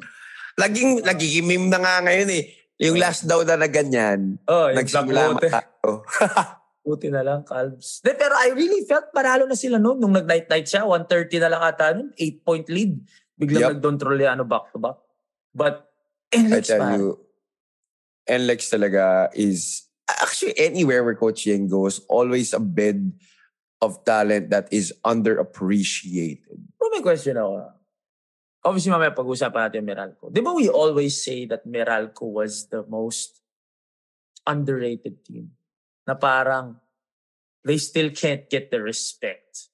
Laging, laging meme na nga ngayon eh. Yung last daw na na ganyan. oh, yung Nagsimula matalo. Buti na lang, Calves. De, pero I really felt panalo na sila noon. Nung nag-night-night siya, 130 na lang ata noon. 8-point lead. Biglang Yup. nag-control ano back-to-back. But, I NLEX tell man. you, NLEX talaga is actually anywhere where Coach Yang goes, always a bed of talent that is underappreciated. Pero may question ako. Obviously, mamaya pag-usapan natin Meralco. Di ba we always say that Meralco was the most underrated team? Na parang they still can't get the respect.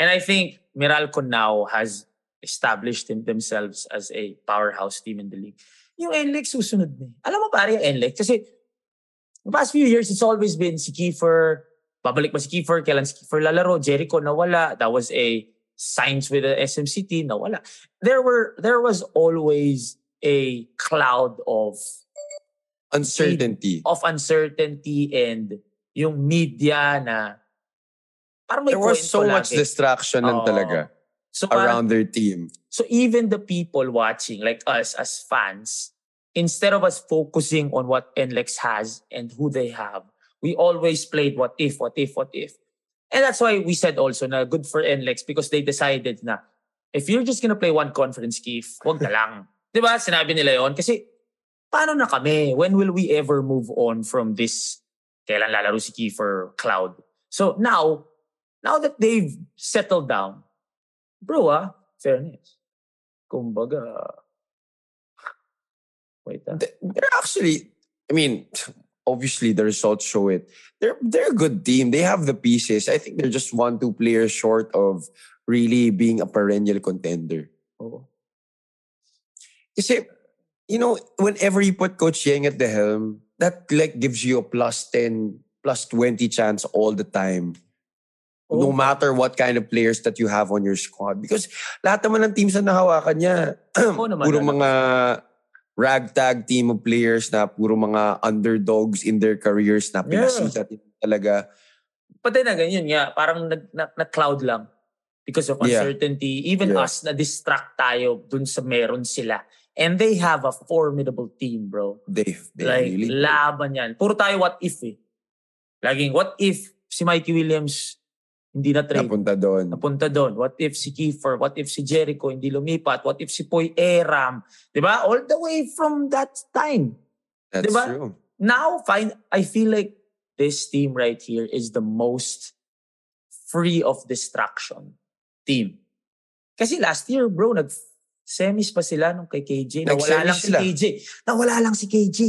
And I think Meralco now has established themselves as a powerhouse team in the league. Yung NLEX susunod na eh. Alam mo pare yung NLEX? Kasi the past few years, it's always been si Kiefer, babalik ba si Kiefer, kailan si Kiefer lalaro, Jericho nawala, that was a signs with the SMCT, nawala. There were, there was always a cloud of Uncertainty. of uncertainty and yung media na parang may There was so kwento much lagi. distraction Oo. talaga so around their team. so even the people watching, like us as fans, instead of us focusing on what NLEX has and who they have, we always played what if, what if, what if. And that's why we said also na good for NLEX because they decided na if you're just gonna play one conference, Keith, wag na lang. Di ba? Sinabi nila yon Kasi paano na kami? When will we ever move on from this kailan lalaro si Kiefer cloud? So now, now that they've settled down, bro ah, fairness. Kumbaga, wait ah. They're actually, I mean, obviously the results show it. They're they're a good team. They have the pieces. I think they're just one two players short of really being a perennial contender. Oo. Kasi, you know, whenever you put Coach Yang at the helm, that like gives you a plus 10, plus 20 chance all the time. Oh. No matter what kind of players that you have on your squad. Because lahat naman ng teams na nahawakan niya, Oo naman, puro alam. mga ragtag team of players na puro mga underdogs in their careers na Yeah. pinasikat talaga. But then again, yun nga, parang nag, na, na-cloud lang. Because of Yeah. uncertainty. Even Yeah. us, na-distract tayo dun sa meron sila. And they have a formidable team, bro. They, they like, really... laban yan. Puro tayo what if eh. Laging, what if si Mikey Williams hindi na trade? napunta doon. Napunta doon. What if si Kiefer? What if si Jericho hindi lumipat? What if si Poy Eram? Di ba? All the way from that time. That's diba? true. Now, find, I feel like this team right here is the most free of distraction team. Kasi last year, bro, nag semis pa sila nung kay KJ. Nawala Nag-semis lang si sila. KJ. Nawala lang si KJ.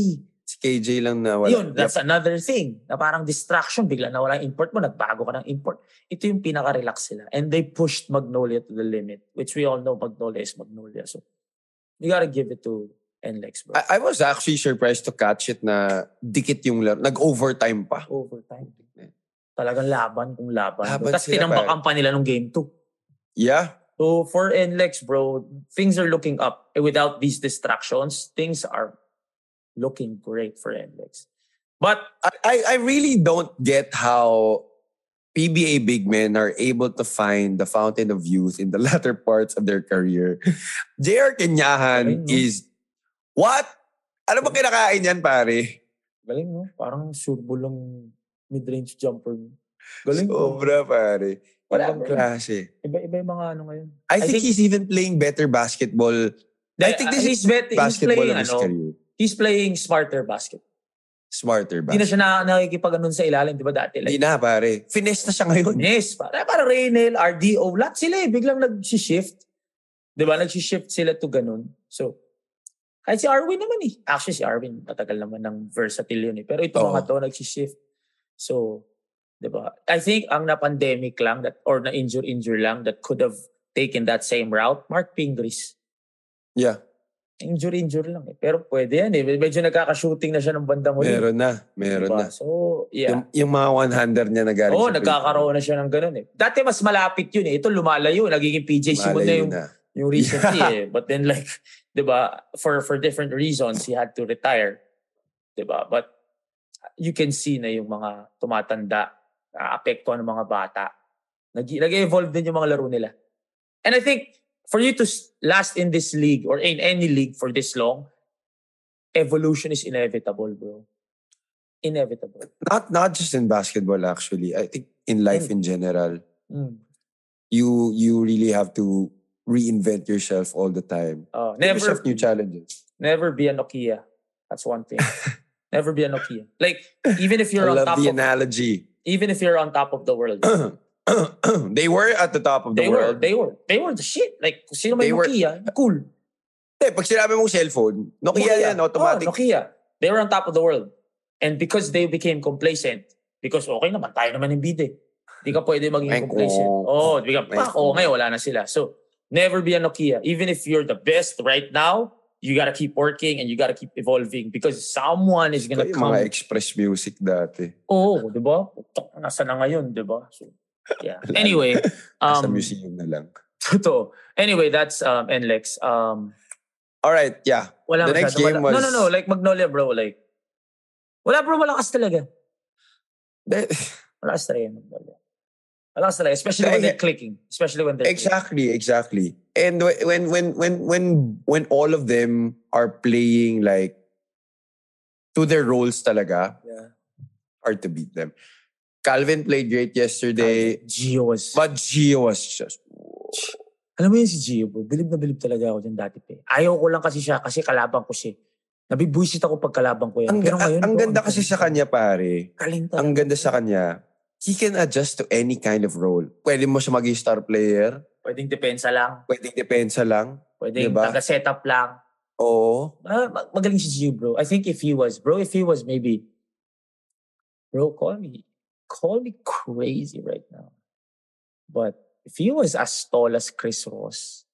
Si KJ lang na wala. Yun, that's another thing. Na parang distraction. Bigla nawala yung import mo, nagbago ka ng import. Ito yung pinaka-relax sila. And they pushed Magnolia to the limit, which we all know Magnolia is Magnolia. So, you gotta give it to NLEX, bro. I, I was actually surprised to catch it na dikit yung laro. Nag-overtime pa. Overtime. Talagang laban kung laban. Laban Tapos tinambakan pa nila nung game 2. Yeah. So for NLEX, bro, things are looking up. Without these distractions, things are looking great for NLEX. But I, I really don't get how PBA big men are able to find the fountain of youth in the latter parts of their career. JR Kenyahan is what? Ano ba kinakain yan, pare? galing, no? Parang surbo lang mid-range jumper. Galing. Sobra, pare. Wala, Ibang bro. klase. Iba-iba yung mga ano ngayon. I, I think, think- he's even playing better basketball. I think this he's, is bet, basketball playing, of his ano, career. He's playing smarter basket. Smarter Hindi na basketball. siya na, nakikipag sa ilalim, di ba dati? Hindi Like, na, pare. Finesse na siya ngayon. Yes, para para Raynel, RDO, lahat sila eh, biglang nag-shift. 'Di ba? Nag-shift sila to ganun. So, kahit si Arwin naman eh. Actually, si Arwin, matagal naman ng versatile yun eh. Pero ito Oo. mga to, nag-shift. So, 'di ba? I think ang na-pandemic lang that or na-injure-injure lang that could have taken that same route, Mark Pingris. Yeah. Injure-injure lang eh. Pero pwede yan eh. Medyo nagkaka-shooting na siya ng bandang huli. Meron na. Meron Diba? na. So, yeah. Yung, yung mga one-hander niya na galing Oo, sa nagkakaroon na siya ng ganun eh. Dati mas malapit yun eh. Ito lumalayo. Nagiging PJ Simon na yung, na. yung recently eh. But then like, di ba, for, for different reasons, he had to retire. Di ba? But you can see na yung mga tumatanda, apekto ng mga bata. Nag, nag-evolve din yung mga laro nila. And I think, for you to last in this league or in any league for this long, evolution is inevitable, bro. Inevitable. Not not just in basketball actually. I think in life in general, Mm. you you really have to reinvent yourself all the time. Oh, Give never, yourself new challenges. Never be a Nokia. That's one thing. Never be a Nokia. Like even if you're I on love top the of analogy. even if you're on top of the world. they were at the top of the they were world. they were they were the shit. Like sino may They were- Nokia, cool. Eh, pag sinabi mong cellphone, Nokia, yan, automatic. Oh, Nokia. They were on top of the world. And because they became complacent, because okay naman, tayo naman yung bid eh. Di ka pwede maging complacent. oo. Oh, Ay, pak, oh, ngayon wala na sila. So, never be a Nokia. Even if you're the best right now, you gotta keep working and you gotta keep evolving because someone is gonna yung come mga express music dati. Oo, di ba? Nasa na ngayon, di ba? So, yeah. Anyway, Sa um, museum na lang. totoo. Anyway, that's um, NLEX. Um, All right, yeah. wala The next masyado, game wala- No, was- no, no. Like Magnolia, bro. Like, wala, bro. Malakas talaga. De- Malakas talaga Magnolia. Malakas talaga. Especially when they're clicking. Especially when they're Exactly, exactly. And when when when when when all of them are playing like to their roles talaga. Yeah. hard to beat them. Calvin played great yesterday, Gio was... but Gio was just alam mo yun si Gio, bro. Bilib na bilib talaga ako dyan dati. Pe. Ayaw ko lang kasi siya kasi kalaban ko siya. Nabibwisit ako pag kalaban ko yan. ang, Pero ngayon, ang bro, ganda ang kasi sa kanya pare. Galing talaga. Ang ganda sa kanya. He can adjust to any kind of role. Pwede mo siya maging star player, Pwedeng depensa lang. pwedeng depensa lang. Pwedeng Diba? taga-setup lang. Oo. Ah, mag- magaling si Gio, bro. I think if he was, bro, if he was maybe, bro, call me, call me crazy right now. But if he was as tall as Chris Ross,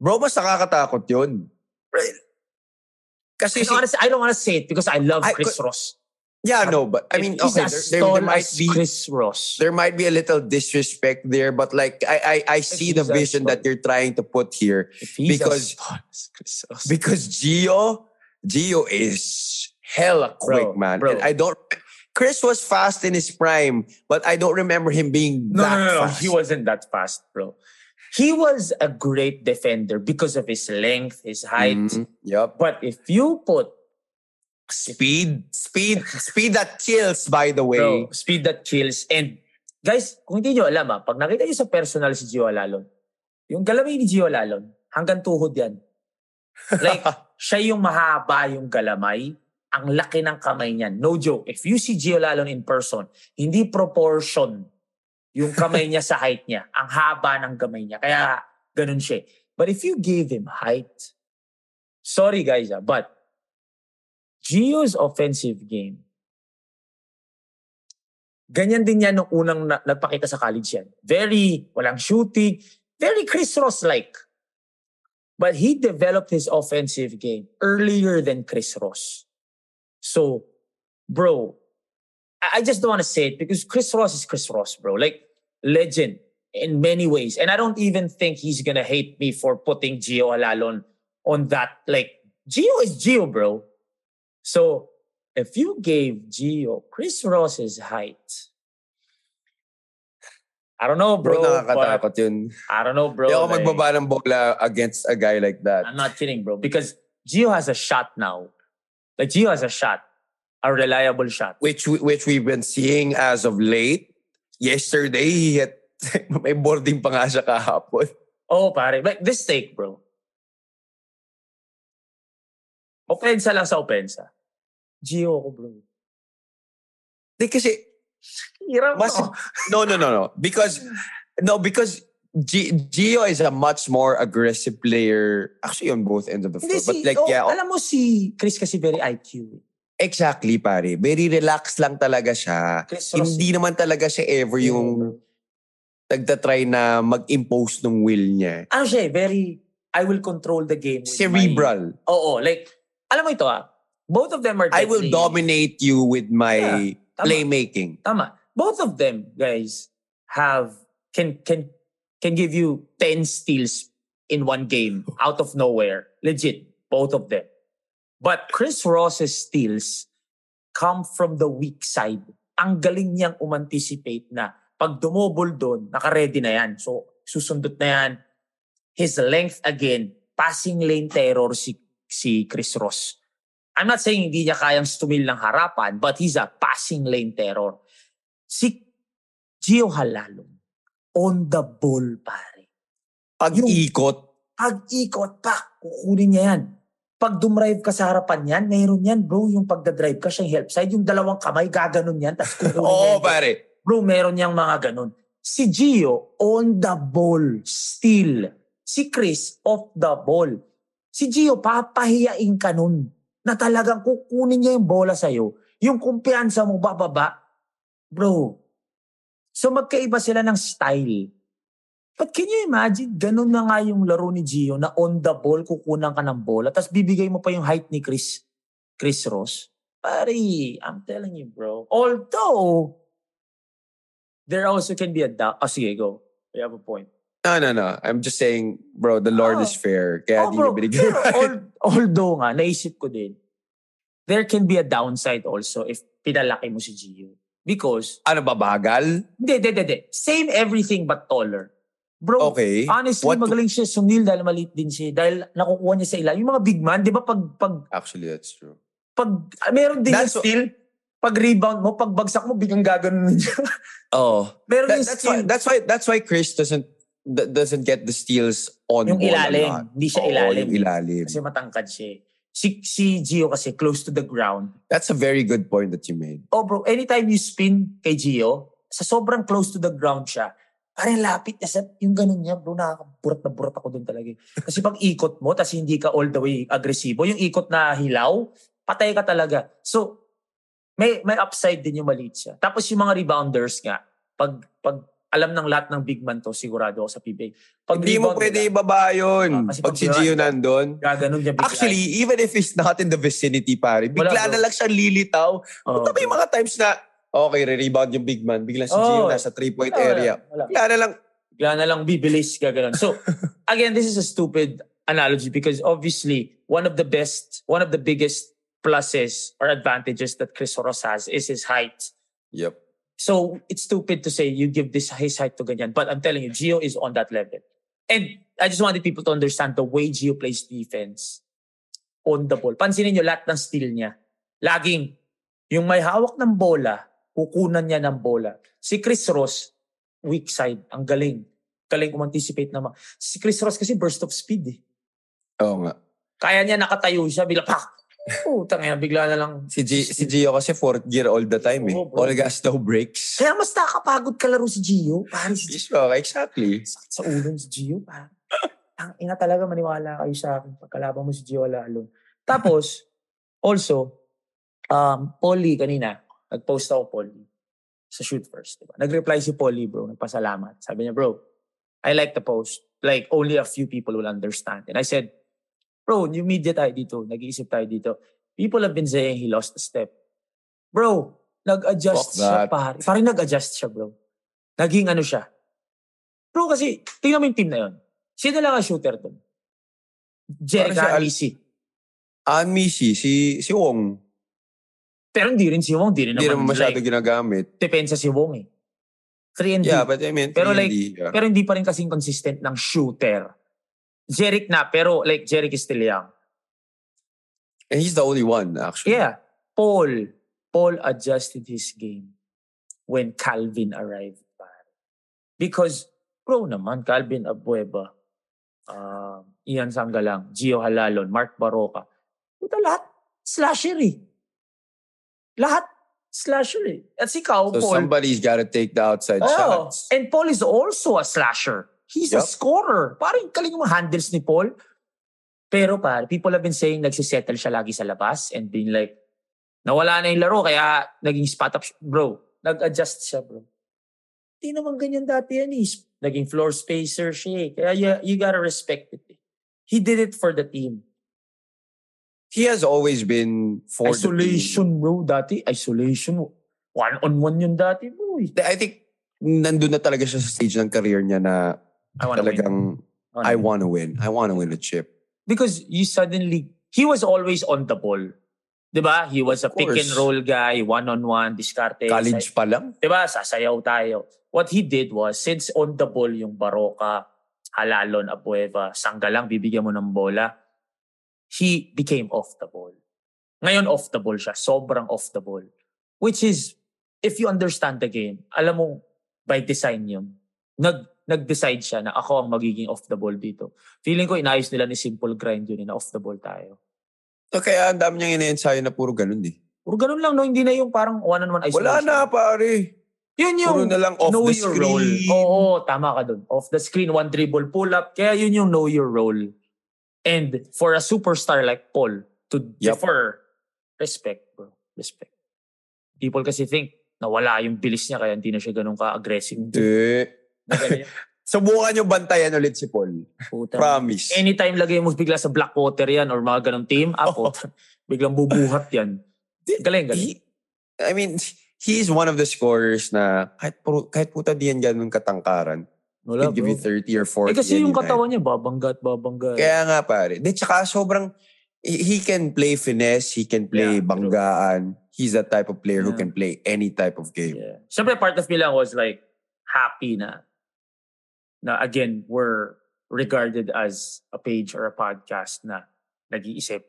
Bro, mas nakakatakot yun. Kasi I don't, wanna, say- I don't wanna say it because I love I Chris Ross. yeah, no, but I mean, okay, there, there, might be Chris Ross. there might be a little disrespect there, but like I I, I see the vision that you're trying to put here because- as tall as Chris Ross. because Gio Gio is hella quick, Bro, man. bro. And I don't. Chris was fast in his prime, but I don't remember him being No, that no, no, no. fast. He wasn't that fast, bro. He was a great defender because of his length, his height. Mhm. Yep. But if you put Speed, speed, speed that kills. By the way, bro, speed that kills. And guys, kung hindi nyo alam ah, pag nakita nyo sa personal si Gio Alalon, yung galamay ni Gio Alalon, hanggang tuhod yan. Like, siya yung mahaba yung galamay, ang laki ng kamay niyan. No joke. If you see Gio Alalon in person, hindi proportion yung kamay niya sa height niya. Ang haba ng kamay niya. Kaya ganun siya. But if you gave him height, sorry guys ah, but Gio's offensive game, ganyan din yan nung unang na, nagpakita sa college yan. Very, walang shooting, very Chris Ross-like. But he developed his offensive game earlier than Chris Ross. So, bro, I, just don't want to say it because Chris Ross is Chris Ross, bro. Like, legend in many ways. And I don't even think he's gonna hate me for putting Gio Alalon on that. Like, Gio is Gio, bro. So, if you gave Gio Chris Ross's height, I don't know, bro, bro. nakakatakot yun. I don't know, bro. Hindi ako like- magbaba ng bola against a guy like that. I'm not kidding, bro. Because Gio has a shot now. Like Gio has a shot, a reliable shot. which we, which we've been seeing as of late. Yesterday, he hit, may boarding pa nga siya kahapon. Oh, pare. Like this take, bro. Opensa lang sa opensa. Gio ko, bro. Di kasi, Hirap mas, mo. no, no, no, no. Because, no, because G- Gio is a much more aggressive player, actually on both ends of the floor. Hindi But like, oh, yeah, alam mo si Chris kasi very IQ. exactly, pare. Very relaxed lang talaga siya. Chris. Hindi naman talaga siya ever yung nagtatry na mag-impose ng will niya. ano siya eh, very, I will control the game. with Cerebral. My, oo, like, alam mo ito ah, both of them are I will deadly. dominate you with my Yeah, tama. playmaking. Tama. Both of them, guys, have, can, can, can give you 10 steals in one game out of nowhere. Legit. Both of them. But Chris Ross's steals come from the weak side. Ang galing niyang umanticipate na pag dumobol doon, naka-ready na yan. So, susundot na yan. His length again, passing lane terror si, si Chris Ross. I'm not saying hindi niya kayang stumil ng harapan, but he's a passing lane terror. Si Gio Halalong, on the ball, pare. Pag-ikot, Pag-ikot pa, kukunin niya yan. Pag dumrive ka sa harapan yan, mayroon yan, bro, yung pagdadrive ka siya, yung help side, yung dalawang kamay, gaganon yan, tapos kukunin Oo, yung- pare. Bro, meron niyang mga ganun. Si Gio, on the ball, still. Si Chris, off the ball. Si Gio, papahiyain ka nun na talagang kukunin niya yung bola sa'yo. Yung kumpiyansa mo bababa. Bro, so magkaiba sila ng style. But can you imagine, ganun na nga yung laro ni Gio na on the ball, kukunan ka ng bola, tapos bibigay mo pa yung height ni Chris, Chris Ross. Pare, I'm telling you, bro. Although, there also can be a doubt. Oh, sige, go. You have a point. No, no, no. I'm just saying, bro, the Lord Oh. is fair. Kaya oh, di bro. Pero al- although nga, naisip ko din, there can be a downside also if pinalaki mo si Gio. Because, ano ba, bagal? hindi, hindi, hindi. Same everything but taller. Bro, Okay. honestly, What- magaling siya sumil dahil maliit din siya. Dahil nakukuha niya sa ilalim. Yung mga big man, di ba pag, pag, Actually, that's true. pag, ah, meron din yung That's what- steal. Pag rebound mo, pag bagsak mo, biglang gaganon niya. Oh. meron That- yung that's steal. why that's why that's why Chris doesn't doesn't get the steals on Yung ball ilalim. Hindi siya Oo, ilalim. yung ilalim. Kasi matangkad siya. Si, si Gio kasi close to the ground. That's a very good point that you made. Oh bro, anytime you spin kay Gio, sa sobrang close to the ground siya, parang lapit niya sa, yung ganun niya, bro, nakakaburat na burat ako doon talaga. Kasi pag ikot mo, tas hindi ka all the way agresibo, yung ikot na hilaw, patay ka talaga. So, may may upside din yung maliit siya. Tapos yung mga rebounders nga, pag, pag alam ng lahat ng big man to, sigurado ako sa PBA. Pag Hindi mo pwede nila, ibaba yun. Kasi Pag pag si Gio nandun. Gaganon niya bigla. Actually, even if he's not in the vicinity, pare, bigla na lang siya lilitaw. oh, Punta mga times na, okay, re-rebound yung big man. Bigla si Gio Oh. nasa three-point Wala, area. Wala. Bigla na lang, Bigla na lang bibilis, gaganon. So, again, this is a stupid analogy because obviously, one of the best, one of the biggest pluses or advantages that Chris Ross has is his height. yep. So it's stupid to say you give this his height to ganyan. But I'm telling you, Gio is on that level. And I just wanted people to understand the way Gio plays defense on the ball. Pansinin nyo lahat ng steal niya. Laging, yung may hawak ng bola, kukunan niya ng bola. Si Chris Ross, weak side, ang galing. Galing um-anticipate naman. Si Chris Ross kasi burst of speed eh. Oo nga. Kaya niya nakatayo siya, bigla pak! Putang ina, bigla na lang. Si, G, si Gio kasi fourth gear all the time eh. Oo, bro. all gas, no breaks. Kaya mas nakakapagod kalaro si Gio. Paris, Yes, bro, exactly. sakit sa ulo si Gio. Parang, ang ina talaga maniwala kayo sa akin pagkalaban mo si Gio lalo. Tapos, also, um, Polly kanina, nag-post ako Polly sa shoot first. Diba? Nag-reply si Polly, bro, nagpasalamat. Sabi niya, bro, I like the post. Like, only a few people will understand. And I said, bro, new media tayo dito. Nag-iisip tayo dito. People have been saying he lost a step. Bro, nag-adjust siya, pare. Parang nag-adjust siya, bro. Naging ano siya. Bro, kasi, tingnan mo yung team na yun. Sino lang ang shooter doon? Jerica Parang si Al- Missy. An Missy, si, si Wong. Pero hindi rin si Wong, hindi rin naman naman, masyado like, ginagamit. depensa si Wong eh. 3 and D. Yeah, but I mean, Pero 3 and like, yeah. pero hindi pa rin kasing consistent ng shooter. Jeric na, pero like Jeric is still young. And he's the only one, actually. Yeah. Paul. Paul adjusted his game when Calvin arrived. Because, bro naman, Calvin Abueva, uh, Ian Sanggalang, Gio Halalon, Mark Baroka. Puta lahat, slasher eh. Lahat, slasher eh. At si Kao, So Paul, somebody's got to take the outside Oh, shots. and Paul is also a slasher. He's a Yup. scorer. Parang kaling yung handles ni Paul. Pero par, people have been saying nagsisettle siya lagi sa labas and being like, nawala na yung laro kaya naging spot up. Bro, nag-adjust siya bro. Hindi naman ganyan dati yan eh. Naging floor spacer siya eh. Kaya you, you gotta respect it eh. He did it for the team. He has always been for the Isolation bro, dati. Isolation. One-on-one yun dati bro. eh. I think nandun na talaga siya sa stage ng career niya na I wanna win. talagang wanna I win. want to win. I want to win a chip. because you suddenly he was always on the ball. 'Di ba? He was a pick and roll guy, one-on-one, diskarte. College pa lang. 'Di ba? Sasayaw tayo. What he did was since on the ball yung Baroka, Halalon, Abueva, Sanggalang bibigyan mo ng bola, he became off the ball. Ngayon off the ball siya, sobrang off the ball. Which is if you understand the game, alam mo by design yun. Nag nag-decide siya na ako ang magiging off the ball dito. Feeling ko inayos nila ni Simple Grind yun eh, na off the ball tayo. So, kaya ang dami niyang ina-ensayo na puro ganun eh. Puro ganun lang, no? Hindi na yung parang one-on-one isolation. Wala na pare. Yun yung Puro na lang off know the your screen. role. Oo, tama ka dun. Off the screen, one dribble pull up. Kaya yun yung know your role. And for a superstar like Paul to Yup. defer, respect, bro. Respect. People kasi think na wala yung bilis niya kaya hindi na siya ganun ka-aggressive. Hindi. Subukan yung bantayan ulit si Paul. Puta. Promise. Anytime lagay mo bigla sa Blackwater yan or mga ganong team, apo, biglang bubuhat yan. Galing, galing. He, I mean, he's one of the scorers na kahit, puro, kahit puta di yan ganun katangkaran. Wala, give you bro. 30 or 40 Eh kasi yung katawan niya, babangga at babangga. Kaya nga pare. Di tsaka sobrang, he he can play finesse, he can play Yeah, true. banggaan. He's that type of player who Yeah. can play any type of game. Yeah. Siyempre, part of me lang was like, happy na, na again, we're regarded as a page or a podcast na nag-iisip.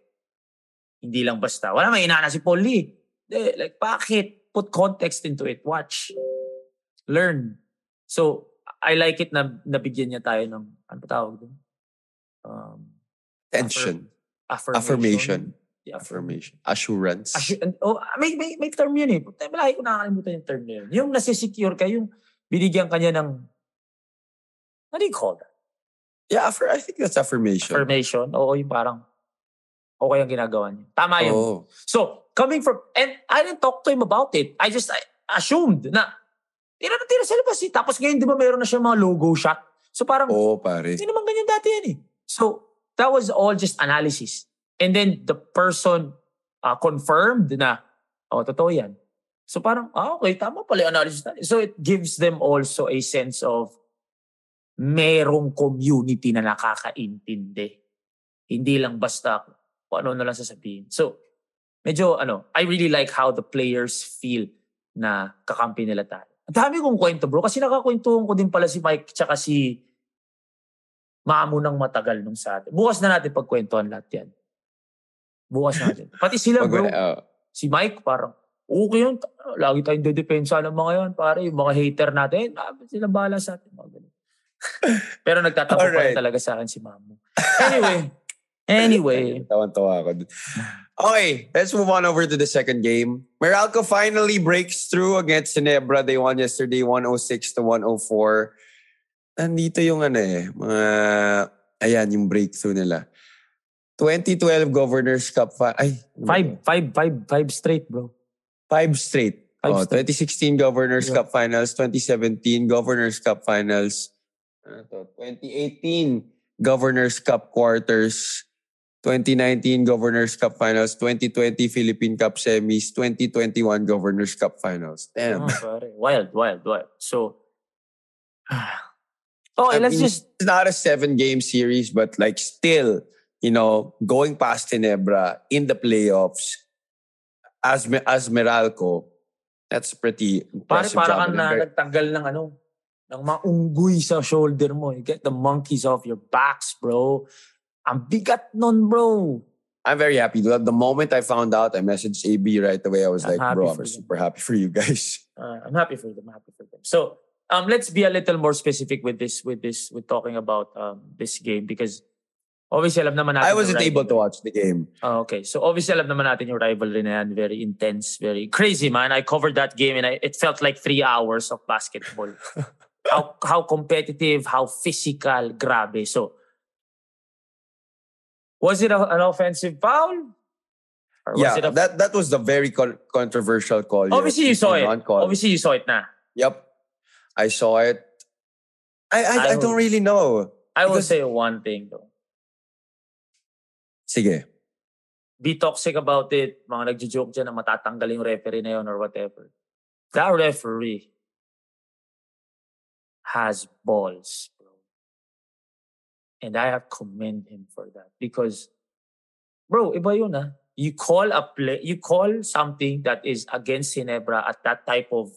Hindi lang basta. Wala may inana si Paul Lee. Eh, like, bakit? Put context into it. Watch. Learn. So, I like it na nabigyan niya tayo ng, ano tawag doon? Um, Tension. affirmation. Affirmation. Yeah, Affirmation. Assurance. Assu- oh, may, may, may term yun eh. Malaki ko nakakalimutan yung term na yun. Yung nasisecure ka, yung binigyan kanya ng, what do you call that? yeah, affir- I think that's affirmation. Affirmation. Oo, yung parang, okay ang ginagawa niya. Tama yun. Oh. So, coming from, and I didn't talk to him about it. I just I assumed na, tira na tira sa labas eh. Tapos ngayon, di ba, meron na siya mga logo shot. So parang, Oo, pare. hindi naman ganyan dati yan eh. So, that was all just analysis. And then the person uh, confirmed na, oh, totoo yan. So parang, ah, okay, tama pala yung analysis natin. So it gives them also a sense of merong community na nakakaintindi. Hindi lang basta kung ano na lang sasabihin. So, medyo ano, I really like how the players feel na kakampi nila tayo. Ang dami kong kwento bro kasi nakakwentuhan ko din pala si Mike tsaka si Mamo ng matagal nung sa atin. Bukas na natin pagkwentuhan lahat yan. Bukas natin. Pati sila bro. ah, Si Mike parang, okay yun. Lagi tayong dedepensa ng mga yan. Pare, yung mga hater natin, ah, sila bahala sa atin. Mga. Pero nagtatapo pa rin talaga sa akin si Mamo. Anyway, anyway. Tawan-tawa ako. Okay, let's move on over to the second game. Meralco finally breaks through against Ginebra. They won yesterday 106 to 104. Nandito yung ano eh, mga, ayan, yung breakthrough nila. 2012 Governors Cup. Fi- ay, Five, five, five, five straight, bro. Five straight. Five oh, straight. 2016 Governors Yeah. Cup Finals, 2017 Governors Cup Finals, ano to, 2018 Governors Cup Quarters, 2019 Governors Cup Finals, 2020 Philippine Cup Semis, 2021 Governors Cup Finals. Damn. Oh, pare. Wild, wild, wild. So, okay, I let's mean, just, It's not a seven game series, but like still, you know, going past Ginebra in the playoffs as as Meralco, that's pretty pare, impressive para job. kang na, nagtanggal ng ano, ng mga unggoy sa shoulder mo. You get the monkeys off your backs, bro. Ang bigat nun, bro. I'm very happy. The, the moment I found out, I messaged AB right away. I was I'm like, bro, I'm super happy for you guys. Uh, I'm happy for them. I'm happy for them. So um, let's be a little more specific with this, with this, with talking about um, this game because obviously alam naman natin. I wasn't able to watch the game. Oh, okay. So obviously alam naman natin yung rivalry na yan. Very intense, very crazy, man. I covered that game and I, it felt like three hours of basketball. how how competitive, how physical, grabe. So was it a, an offensive foul? Or was yeah, it a, that that was the very con- controversial call. obviously you saw it. Non-call. Obviously you saw it na. Yep, I saw it. I I, I I, don't really know. I will say one thing though. Sige. be toxic about it, mga nagjo-joke dyan na matatanggal yung referee na yun or whatever. That referee has balls, bro. And I have commend him for that because, bro, iba yun ah. You call a play, you call something that is against Ginebra at that type of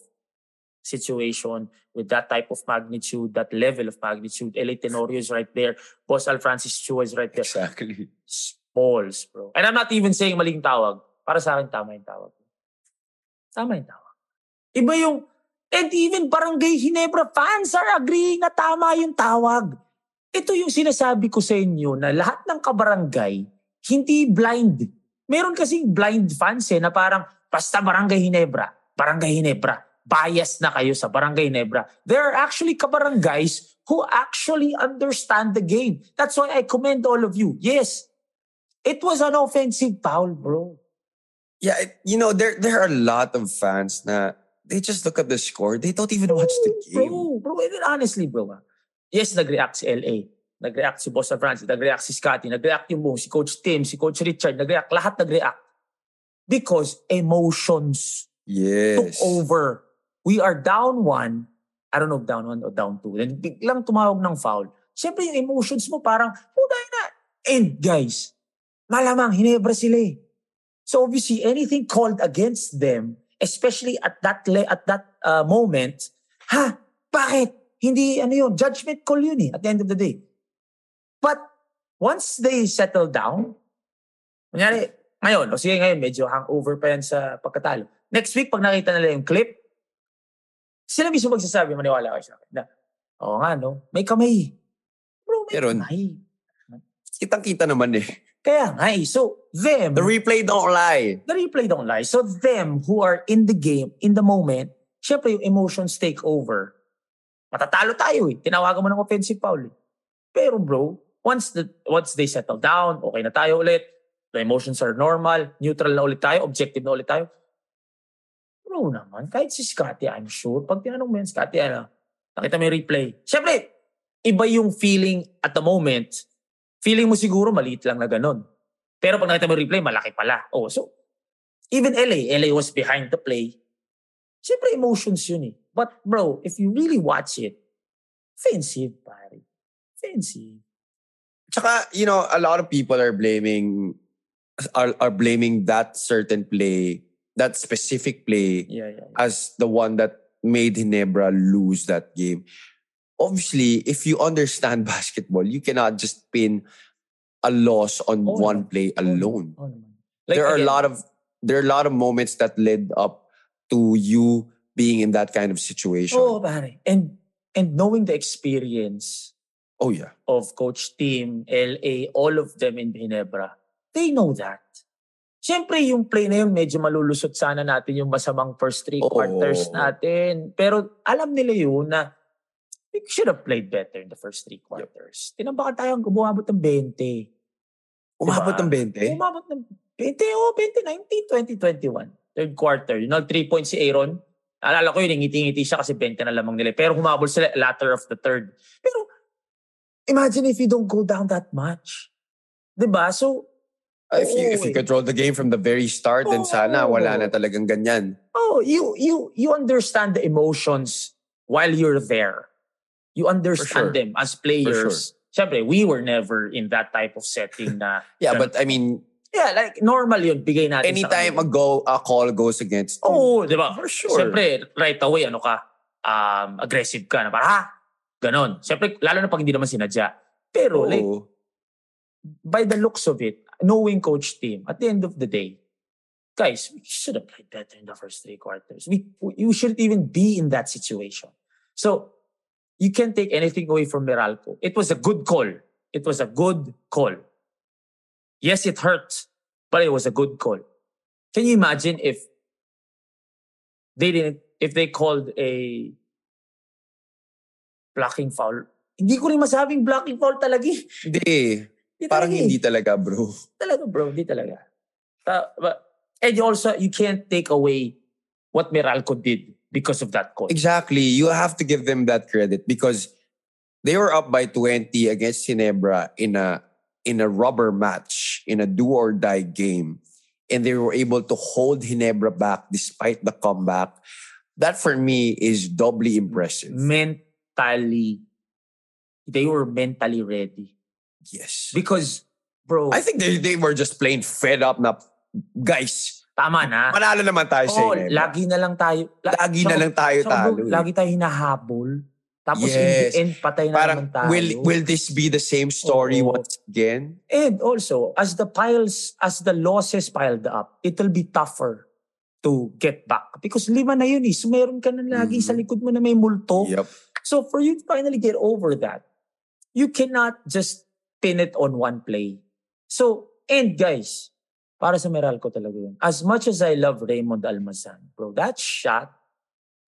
situation with that type of magnitude, that level of magnitude. Eli Tenorio is right there. Boss Al Francis Chua is right there Exactly. balls, bro. And I'm not even saying maling tawag. Para sa akin, tama yung tawag. Tama yung tawag. Iba yung, and even barangay Ginebra fans are agreeing na tama yung tawag. Ito yung sinasabi ko sa inyo na lahat ng kabarangay, hindi blind. Meron kasing blind fans eh na parang, basta barangay Ginebra, barangay Ginebra, bias na kayo sa barangay Ginebra. There are actually kabarangays who actually understand the game. That's why I commend all of you. Yes, it was an offensive foul, bro. Yeah, you know there there are a lot of fans na they just look at the score. They don't even watch the game. Bro, bro, and honestly, bro. ah, Yes, nag-react si LA. Nag-react si Boss Francis. Nag-react si Scotty. Nag-react yung Mo, si Coach Tim, si Coach Richard. Nag-react. Lahat nag-react. Because emotions took Yes. over. We are down one. I don't know if down one or down two. Then biglang tumawag ng foul. Siyempre yung emotions mo parang, puta na. And guys, malamang hinebra sila eh. So obviously anything called against them, especially at that le- at that uh, moment, ha, bakit? Hindi ano yun, judgment call yun eh at the end of the day. But once they settle down, kunyari, ngayon, o sige ngayon, medyo hangover pa yan sa pagkatalo. Next week, pag nakita nila yung clip, sila mismo magsasabi, maniwala kayo sa akin, na, oo nga, no, may kamay. Bro, may Meron. kamay. Kitang-kita naman eh. Kaya nga eh. So, them, The replay don't lie. the replay don't lie. So, them who are in the game, in the moment, syempre yung emotions take over. Matatalo tayo eh. Tinawagan mo ng offensive foul eh. Pero bro, once the once they settle down, okay na tayo ulit, the emotions are normal, neutral na ulit tayo, objective na ulit tayo. Bro, naman. Kahit si Scotty, I'm sure. Pag tinanong mo yan, Scotty, ano, nakita mo yung replay. Siyempre, iba yung feeling at the moment. Feeling mo siguro maliit lang na ganun. Pero pag nakita mo replay, malaki pala. Oh, so, even LA, LA was behind the play. Siyempre, emotions yun eh. But bro, if you really watch it, offensive, pare. Offensive. Tsaka, you know, a lot of people are blaming are, are blaming that certain play, that specific play Yeah, yeah. yeah. as the one that made Ginebra lose that game. Obviously, if you understand basketball, you cannot just pin a loss on Oh, one no. play Oh, no. alone. Oh, naman. there are a again, lot of there are a lot of moments that led up to you being in that kind of situation. Oh, pare. And, and knowing the experience oh yeah. of Coach Team, LA, all of them in Ginebra, they know that. Siyempre, yung play na yun, medyo malulusot sana natin yung masamang first three quarters natin. Pero alam nila yun na we should have played better in the first three quarters. Tinambakan tayo umabot ng 20. Umabot Diba? ng 20? Umabot ng 20, oh, 2019, 2021. Third quarter. You know, three points si Aaron. Alala ko yun, ngiti-ngiti siya kasi 20 na lamang nila. Pero humabol sila latter of the third. Pero imagine if you don't go down that much. 'Di ba? So, If you if you eh. control the game from the very start, then sana wala na talagang ganyan. oh, you you you understand the emotions while you're there. You understand sure. them as players. Siyempre, we were never in that type of setting na Yeah, but I mean, yeah, like normal yun, bigay natin anytime sa a kanila. go a call goes against you, Oo, di ba? For sure. Siyempre, right away, ano ka, um, aggressive ka na, para ha? Ganon. Siyempre, lalo na pag hindi naman sinadya. Pero, oo. like, by the looks of it, knowing coach team, at the end of the day, guys, we should have played better in the first three quarters. We, you shouldn't even be in that situation. So, you can't take anything away from Meralco. It was a good call. It was a good call. Yes, it hurt, but it was a good call. Can you imagine if they didn't, if they called a blocking foul? Hindi ko rin masabing blocking foul talaga eh. Hindi. Hindi Parang talaga eh. hindi talaga, bro. Talaga bro, hindi talaga. Uh, but, and also, you can't take away what Meralco did because of that call. Exactly. You have to give them that credit because they were up by 20 against Ginebra in a in a rubber match, in a do or die game. And they were able to hold Ginebra back despite the comeback. That for me is doubly impressive. Mentally, they were mentally ready. Yes. Because, bro, I think they, they were just plain fed up na, guys, tama na. manalo naman tayo sa Oo, Ginebra. lagi na lang tayo. la- Lagi na lang tayo tsaka bro, talo. eh. Lagi tayo hinahabol. Tapos in Yes. the end, patay na Parang, naman tayo. will, will this be the same story Oo. once again? And also, as the piles, as the losses piled up, it'll be tougher to get back. Because lima na yun eh. So meron ka na lagi sa likod mo na may multo. Yep. So for you to finally get over that, you cannot just pin it on one play. So, and guys, para sa Meralco talaga yun. As much as I love Raymond Almazan, bro, that shot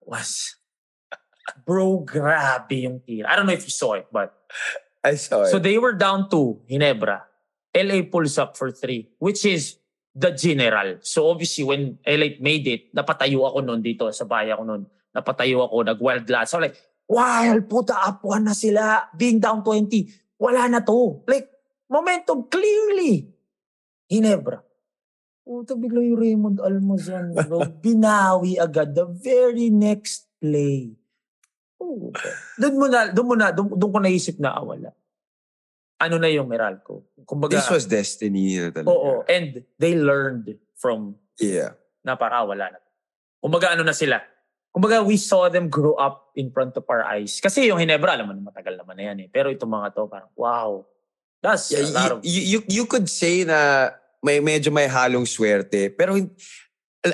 was, bro, grabe yung tira. I don't know if you saw it, but I saw it. so they were down to Ginebra. LA pulls up for three, which is the general. So obviously when LA made it, napatayo ako noon dito sa bahay ako noon. Napatayo ako, nag-wild glass. So like, wow, puta, up one na sila. Being down 20, wala na to. Like, momentum clearly. Ginebra. Puta, bigla yung Raymond Almazan, bro. Binawi agad the very next play. Oh, doon mo na, doon mo na, doon, doon ko naisip na, ah, wala. Ano na yung Meralco? Kumbaga, This was destiny na talaga. oo, and they learned from Yeah. na para wala na. Kumbaga ano na sila. Kumbaga we saw them grow up in front of our eyes. Kasi yung Hinebra, alam mo, matagal naman na yan eh. Pero itong mga to, parang, wow. That's Yeah, a lot of... you, you, you could say na may medyo may halong swerte, pero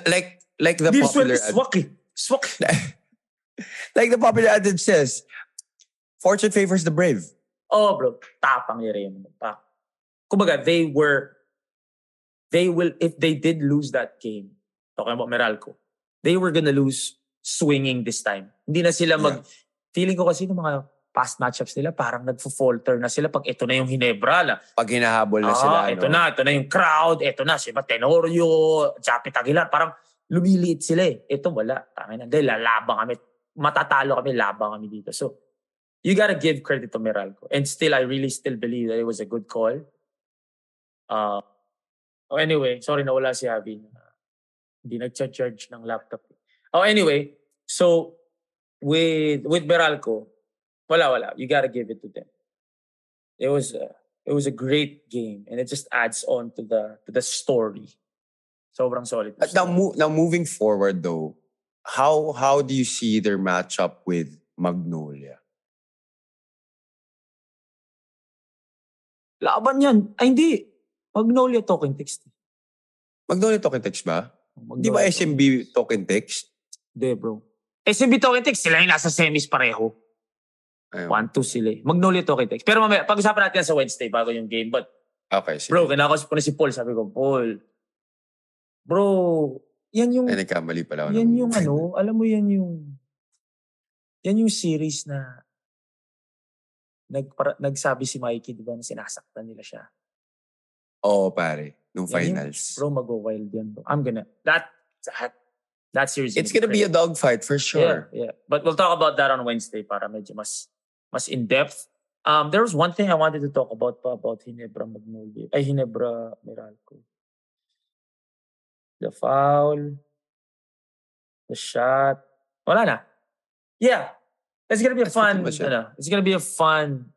like like the Hindi popular swerte, swak eh. Swak. like the popular adage says, fortune favors the brave. Oh, bro. Tapang ni Raymond. Pa. Kumbaga, they were, they will, if they did lose that game, talking about Meralco, they were gonna lose swinging this time. Hindi na sila mag, feeling ko kasi ng mga past matchups nila, parang nagfo-falter na sila pag ito na yung Hinebra. La. Pag hinahabol na Ah, sila. ito no? na, ito na yung crowd, ito na, si Tenorio, Japit Aguilar, parang lumiliit sila eh. Ito wala. Tangin na. Dahil lalabang kami. Matatalo kami, labang kami dito. So, you gotta give credit to Meralco. And still, I really still believe that it was a good call. Uh, oh, anyway, sorry nawala si Abby. Hindi nag-charge ng laptop. Oh, anyway, so with with Meralco, wala wala. You gotta give it to them. It was a, it was a great game, and it just adds on to the to the story. Sobrang solid. But now, mo- now moving forward though, how how do you see their matchup with Magnolia? Laban yan. Ay, hindi. Magnolia talking text. Magnolia Token Text ba? Di ba Magnolia SMB Token Text? Hindi, bro. SMB talking text, sila yung nasa semis pareho. Ayun. 1-2 sila eh. Magnolia talking text. Pero mamaya, pag-usapan natin yan sa Wednesday bago yung game. But, Okay, sige. bro, kinakausap ko na si Paul. Sabi ko, Paul, bro, yan yung, Ay, nagkamali pala ako. yan ng- yung ano, alam mo yan yung, yan yung series na nagpara, nagsabi si Mikey, di ba, na sinasaktan nila siya. Oo, pare. Nung Yan yung- finals. Bro, mag-wild yan, bro. I'm gonna, that, that, that series. It's gonna be a dogfight for sure. Yeah, yeah. But we'll talk about that on Wednesday para medyo mas mas in-depth. Um, there was one thing I wanted to talk about pa about Hinebra Magnolia. Ay, Hinebra Meralco. The foul. The shot. Wala na. Yeah. It's gonna be a fun, ano, it's gonna be a fun,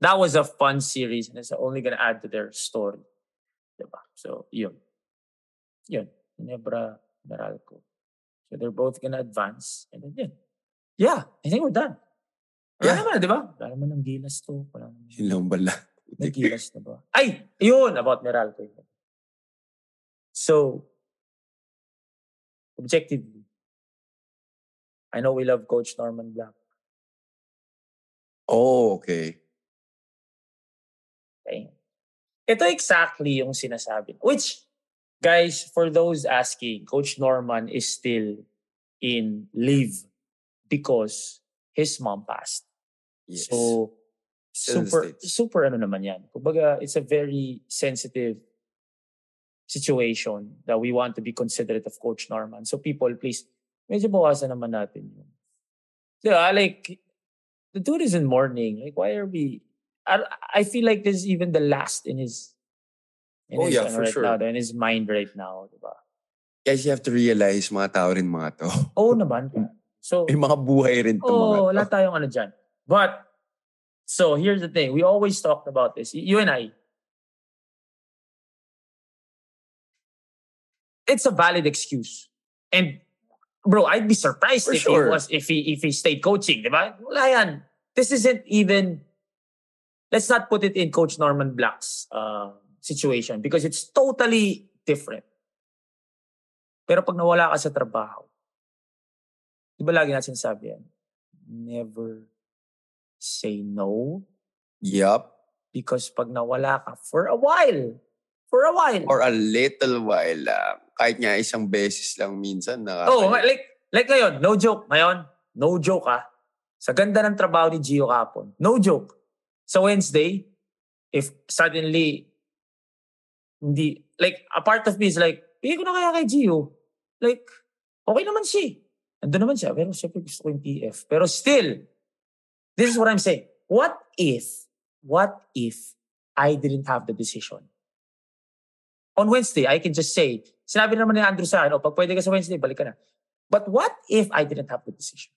that was a fun series and it's only gonna add to their story. Diba? So, yun. Yun. Hinebra Meralco. So they're both gonna advance. And then, yun. Yeah, I think we're done. Wala Yeah. naman, di ba? Wala naman ng gilas to. Wala naman. Yun lang bala. Nagilas na ba? Ay! Yun! About Meralco. So, objectively, I know we love Coach Norman Black. Oh, okay. Okay? Ito exactly yung sinasabi. Which, guys, for those asking, Coach Norman is still in leave because his mom passed. Yes. So, Still super, super ano naman yan. Kumbaga, it's a very sensitive situation that we want to be considerate of Coach Norman. So people, please, medyo bawasan naman natin yun. Diba? Ah, like, the dude is in mourning. Like, why are we... I, I feel like this is even the last in his... In Oh, his, yeah, for right sure. Now, in his mind right now. Diba? Guys, you have to realize, mga tao rin mga to. Oo naman. Hmm. So, May mga buhay rin to Oh, to. wala tayong ano dyan. But, so here's the thing. We always talked about this. You and I. It's a valid excuse. And, bro, I'd be surprised For if sure. he was, if he, if he stayed coaching, di ba? Wala yan. This isn't even, let's not put it in Coach Norman Black's uh, situation because it's totally different. Pero pag nawala ka sa trabaho, di ba lagi natin sabi yan? Never say no Yup. because pag nawala ka for a while, for a while. For a little while lang. Kahit nga isang beses lang minsan. oh, Nakaka- like, like ngayon, no joke. Ngayon, no joke ah. Sa ganda ng trabaho ni Gio kapon, no joke. Sa Wednesday, if suddenly, hindi, like, a part of me is like, bigay ko na kaya kay Gio. Like, okay naman siya. Ando naman siya, pero syempre gusto ko yung PF. Pero still, this is what I'm saying. What if, what if I didn't have the decision? On Wednesday, I can just say, sinabi naman ni Andrew sa akin, oh, pag pwede ka sa Wednesday, balik ka na. But what if I didn't have the decision?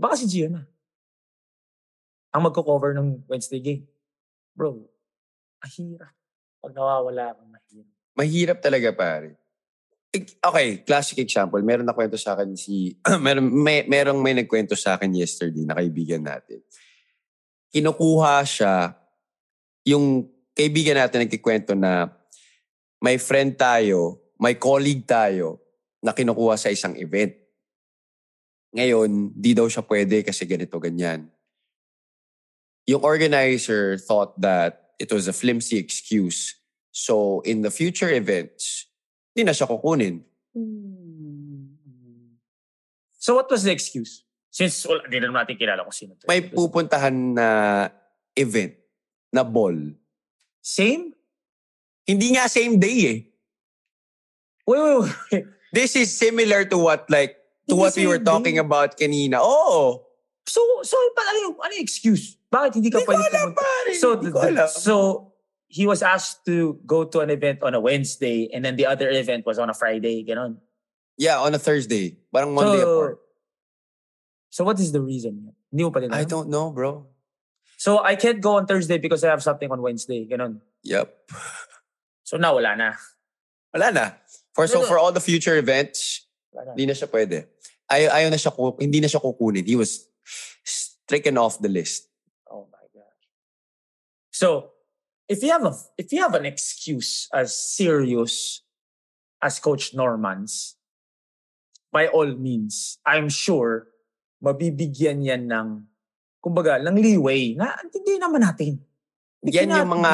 Baka si Gio na. Ang magko-cover ng Wednesday game. Bro, mahirap. Pag nawawala kang mahirap. Mahirap talaga, pare. Okay, classic example. Meron na kwento sa akin si... meron, may, merong may nagkwento sa akin yesterday na kaibigan natin. Kinukuha siya, yung kaibigan natin nagkikwento na may friend tayo, may colleague tayo na kinukuha sa isang event. Ngayon, di daw siya pwede kasi ganito, ganyan. Yung organizer thought that it was a flimsy excuse. So, in the future events, di na siya kukunin. So what was the excuse? Since wala, di naman natin kilala kung sino. to. May pupuntahan na event na ball. Same? Hindi nga same day eh. Wait, wait, wait. This is similar to what like to Hindi what we were same talking about kanina. Oh, So, so, pa, ano yung, ano yung excuse? Bakit hindi ka Hindi ko pwede alam, pumunta? pare. So, Hindi ko alam. so, he was asked to go to an event on a Wednesday and then the other event was on a Friday, ganon. yeah, on a Thursday. Parang Monday so, apart. so what is the reason? Hindi mo pa din I don't know, bro. So, I can't go on Thursday because I have something on Wednesday, ganon. Yep. So, now wala na. Wala na. For so for all the future events, hindi na siya pwede. Ay ayaw na siya hindi na siya kukunin. He was stricken off the list. Oh my gosh. So, if you have a if you have an excuse as serious as Coach Norman's, by all means, I'm sure mabibigyan yan ng kumbaga, ng leeway na hindi naman natin. We Yan yung mga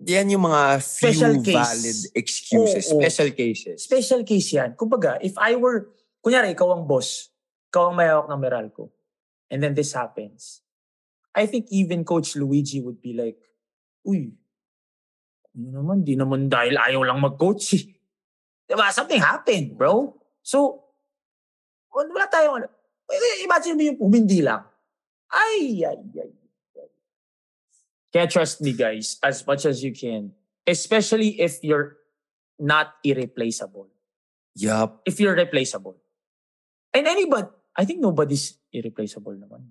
yan yung mga few Special case. valid excuses, Oo, oo. special cases. special case yan. Kumbaga, if I were, kunyari, ikaw ang boss, ikaw ang may hawak ng Meralco, and then this happens, I think even Coach Luigi would be like, uy, ano naman, di naman dahil ayaw lang mag-coach eh. Diba? Something happened, bro. So, wala wala tayong, ano. Eh, imagine mo yung umindi lang. Ay, ay, ay. ay. Kaya trust me, guys, as much as you can. Especially if you're not irreplaceable. Yup. If you're replaceable. And anybody, I think nobody's irreplaceable naman.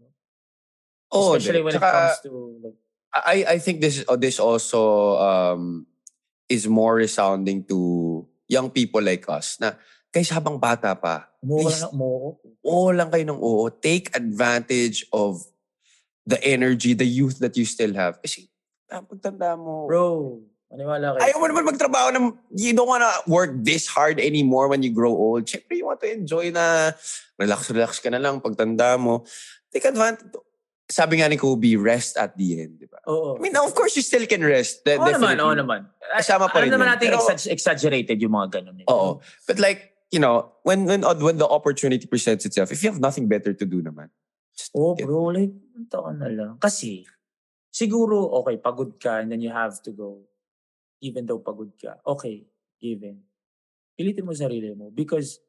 Oh, Especially when it Tsaka, comes to like, I I think this oh, this also um is more resounding to young people like us na guys habang bata pa, please, lang, oo lang kayo ng oo. Take advantage of the energy, the youth that you still have. Kasi ah, pagtanda mo, Bro, maniwala kayo. ayaw mo naman magtrabaho na you don't wanna work this hard anymore when you grow old. Siyempre, you want to enjoy na relax-relax ka na lang pagtanda mo. Take advantage. Sabi nga ni Kobe, rest at the end. Di ba? Oo. I mean, of course, you still can rest. De- Oo naman, definitely. oo naman. Kasama pa rin Alam naman natin Pero- exag- exaggerated yung mga ganun. Eh. Oo. But like, you know, when when when the opportunity presents itself, if you have nothing better to do naman. Yeah. bro, like, ka na lang. Kasi, siguro, okay, pagod ka and then you have to go. Even though pagod ka. Okay, given. Pilitin mo sarili mo. Because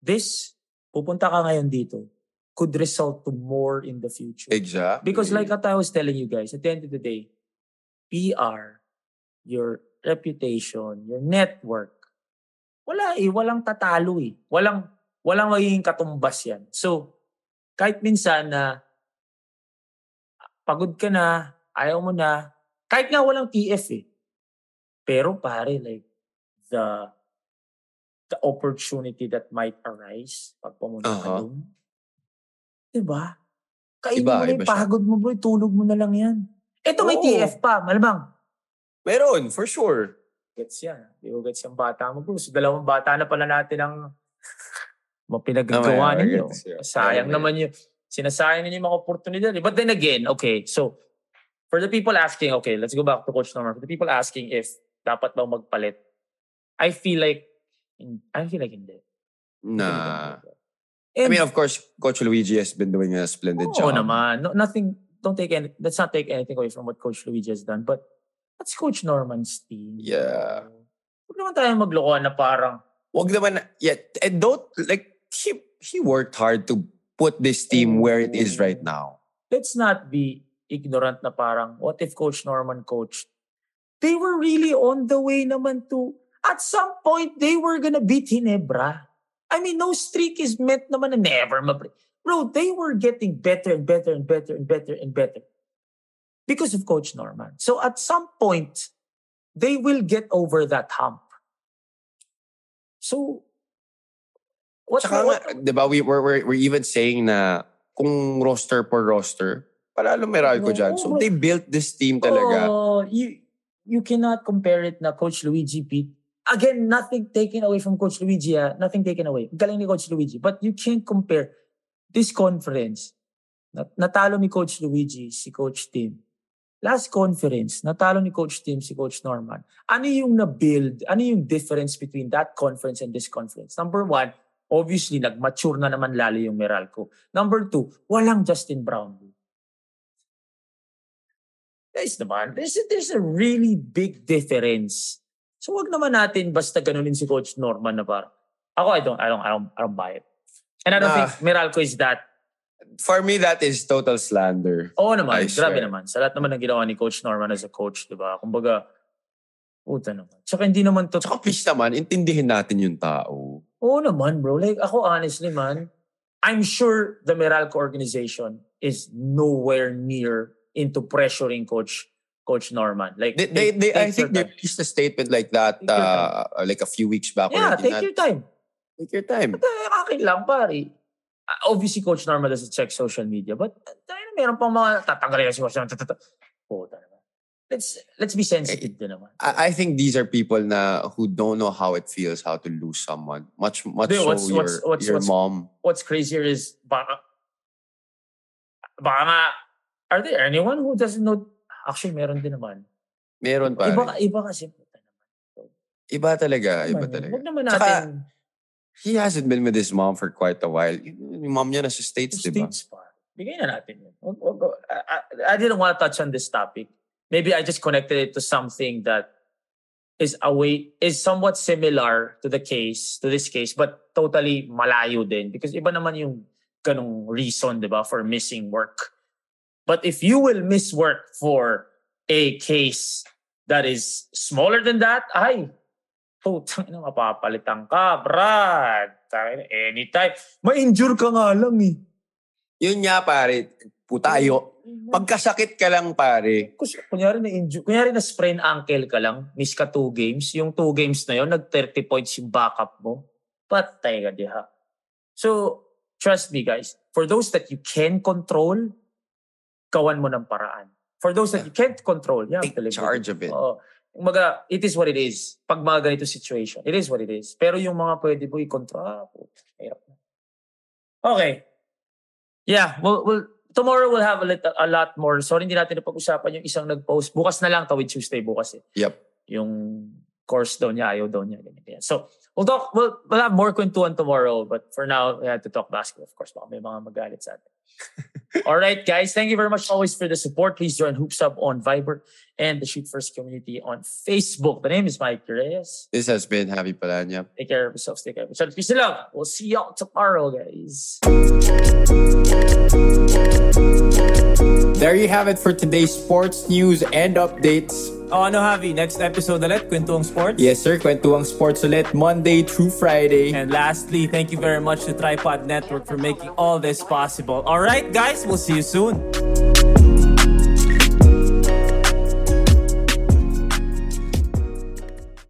this, pupunta ka ngayon dito, could result to more in the future. Exactly. Because like what I was telling you guys, at the end of the day, PR, your reputation, your network, wala eh, walang tatalo eh. Walang, walang magiging katumbas yan. So, kahit minsan na pagod ka na, ayaw mo na, kahit nga walang TF eh. Pero pare, like, the the opportunity that might arise pag pumunta ka Aha. doon. Diba? Kainin Iba, mo na yung siya. pagod mo bro, tulog mo na lang yan. Ito may Oo. TF pa, malamang. Meron, for sure. Gets yan. Di ko gets yung bata mo bro. So dalawang bata na pala natin ang mga pinagagawa Tama, ninyo. yun. Sayang naman yung, sinasayang ninyo yung mga oportunidad. eh. But then again, okay, so for the people asking, okay, let's go back to Coach Norman. For the people asking if dapat ba magpalit, I feel like, I feel like hindi. Nah. I And, mean, of course, Coach Luigi has been doing a splendid Oo job. naman. No, nothing, don't take any, let's not take anything away from what Coach Luigi has done. But that's Coach Norman's team. Yeah. Huwag naman tayo maglokohan na parang, Wag naman, yeah, and don't, like, he, he worked hard to put this team where it is right now. let's not be ignorant na parang, what if Coach Norman coached? They were really on the way naman to, at some point, they were gonna beat Hinebra. I mean, no streak is meant naman na never. Bro, they were getting better and better and better and better and better because of Coach Norman. So at some point, they will get over that hump. So, what, Tsaka what, nga, di ba, we, we're, we're, we're even saying na kung roster per roster, palalo Meralco Oo, dyan. So they built this team talaga. Oh, you you cannot compare it na Coach Luigi beat. Again, nothing taken away from Coach Luigi. Ah. Nothing taken away. Galing ni Coach Luigi. But you can't compare this conference. Nat- Natalo ni Coach Luigi si Coach Tim. Last conference, natalo ni Coach Tim si Coach Norman. Ano yung na-build? Ano yung difference between that conference and this conference? Number one, obviously, nag-mature na naman lalo yung Meralco. Number two, walang Justin Brownlee. Guys naman, there's a, there's a really big difference So wag naman natin basta ganunin si Coach Norman na parang, ako, I don't, I don't, I don't, I don't buy it. And I don't Nah. think Meralco is that. For me, that is total slander. Oo naman, I grabe swear. naman. Sa lahat naman ng ginawa ni Coach Norman as a coach, di ba? Kumbaga, puta naman. Tsaka hindi naman to. Tsaka please naman, intindihin natin yung tao. Oo naman, bro. Like, ako honestly, man, I'm sure the Meralco organization is nowhere near into pressuring Coach Coach Norman. Like, They, they, they, I think they released a statement like that uh, like a few weeks back. Yeah, take your time. take your time. Eh, akin lang, pare. Uh, Obviously, Coach Norman doesn't check social media, but tayo na meron pang mga tatanggalin si Coach Norman. Puta naman. Let's, let's be sensitive din naman. I, I think these are people na who don't know how it feels how to lose someone. Much much Dude, so what's- your, what's- what's- your what's- mom. What's crazier is, baka, baka nga, are there anyone who doesn't know? Actually, meron din naman. Meron pa. Iba, iba kasi. Iba talaga, iba Naman, talaga. Huwag naman natin. He hasn't been with his mom for quite a while. Yung mom niya nasa States, di ba? States pa. Bigay na natin yun. Wag- wag- wag- I, I- I didn't want to touch on this topic. Maybe I just connected it to something that is away, is somewhat similar to the case, to this case, but totally malayo din. Because iba naman yung ganong reason, di ba, for missing work. But if you will miss work for a case that is smaller than that, ay, putang ina, mapapalitan ka, Brad. Anytime. Ma-injure ka nga lang eh. Yun nga, pare. Putayo. Pagkasakit ka lang, pare. Kus- kunyari na injury, kunyari na sprain ankle ka lang, miss ka two games, yung two games na yon nag 30 points yung backup mo, patay ka diha. So, trust me guys, for those that you can control, gawan mo ng paraan. For those that you can't control, yeah, Take charge of it. Oo. Umaga, it is what it is. Pag mga ganito situation, it is what it is. Pero yung mga pwede mo i-control, ah, hirap na. Okay. Yeah, we'll, we'll, tomorrow we'll have a, little, a lot more. Sorry, hindi natin napag-usapan yung isang nag-post. Bukas na lang, Tawid Tuesday bukas eh. Yep. Yung course daw niya, ayaw daw niya. Ganyan, ganyan. So, we'll talk, we'll, we'll have more kwentuhan tomorrow. But for now, we had to talk basketball. Of course, baka may mga magalit sa atin. All right, guys. Thank you very much always for the support. Please join Hoops Up on Viber and the Shoot First community on Facebook. The name is Mike Reyes. This has been Happy Palanya. Take care of yourselves. Take care of yourselves. Peace and love. We'll see y'all tomorrow, guys. There you have it for today's sports news and updates. O ano Javi, next episode ulit, Kwentuang Sports. Yes sir, kwentuang sports ulit Monday through Friday. And lastly, thank you very much to Tripod Network for making all this possible. All right, guys, we'll see you soon.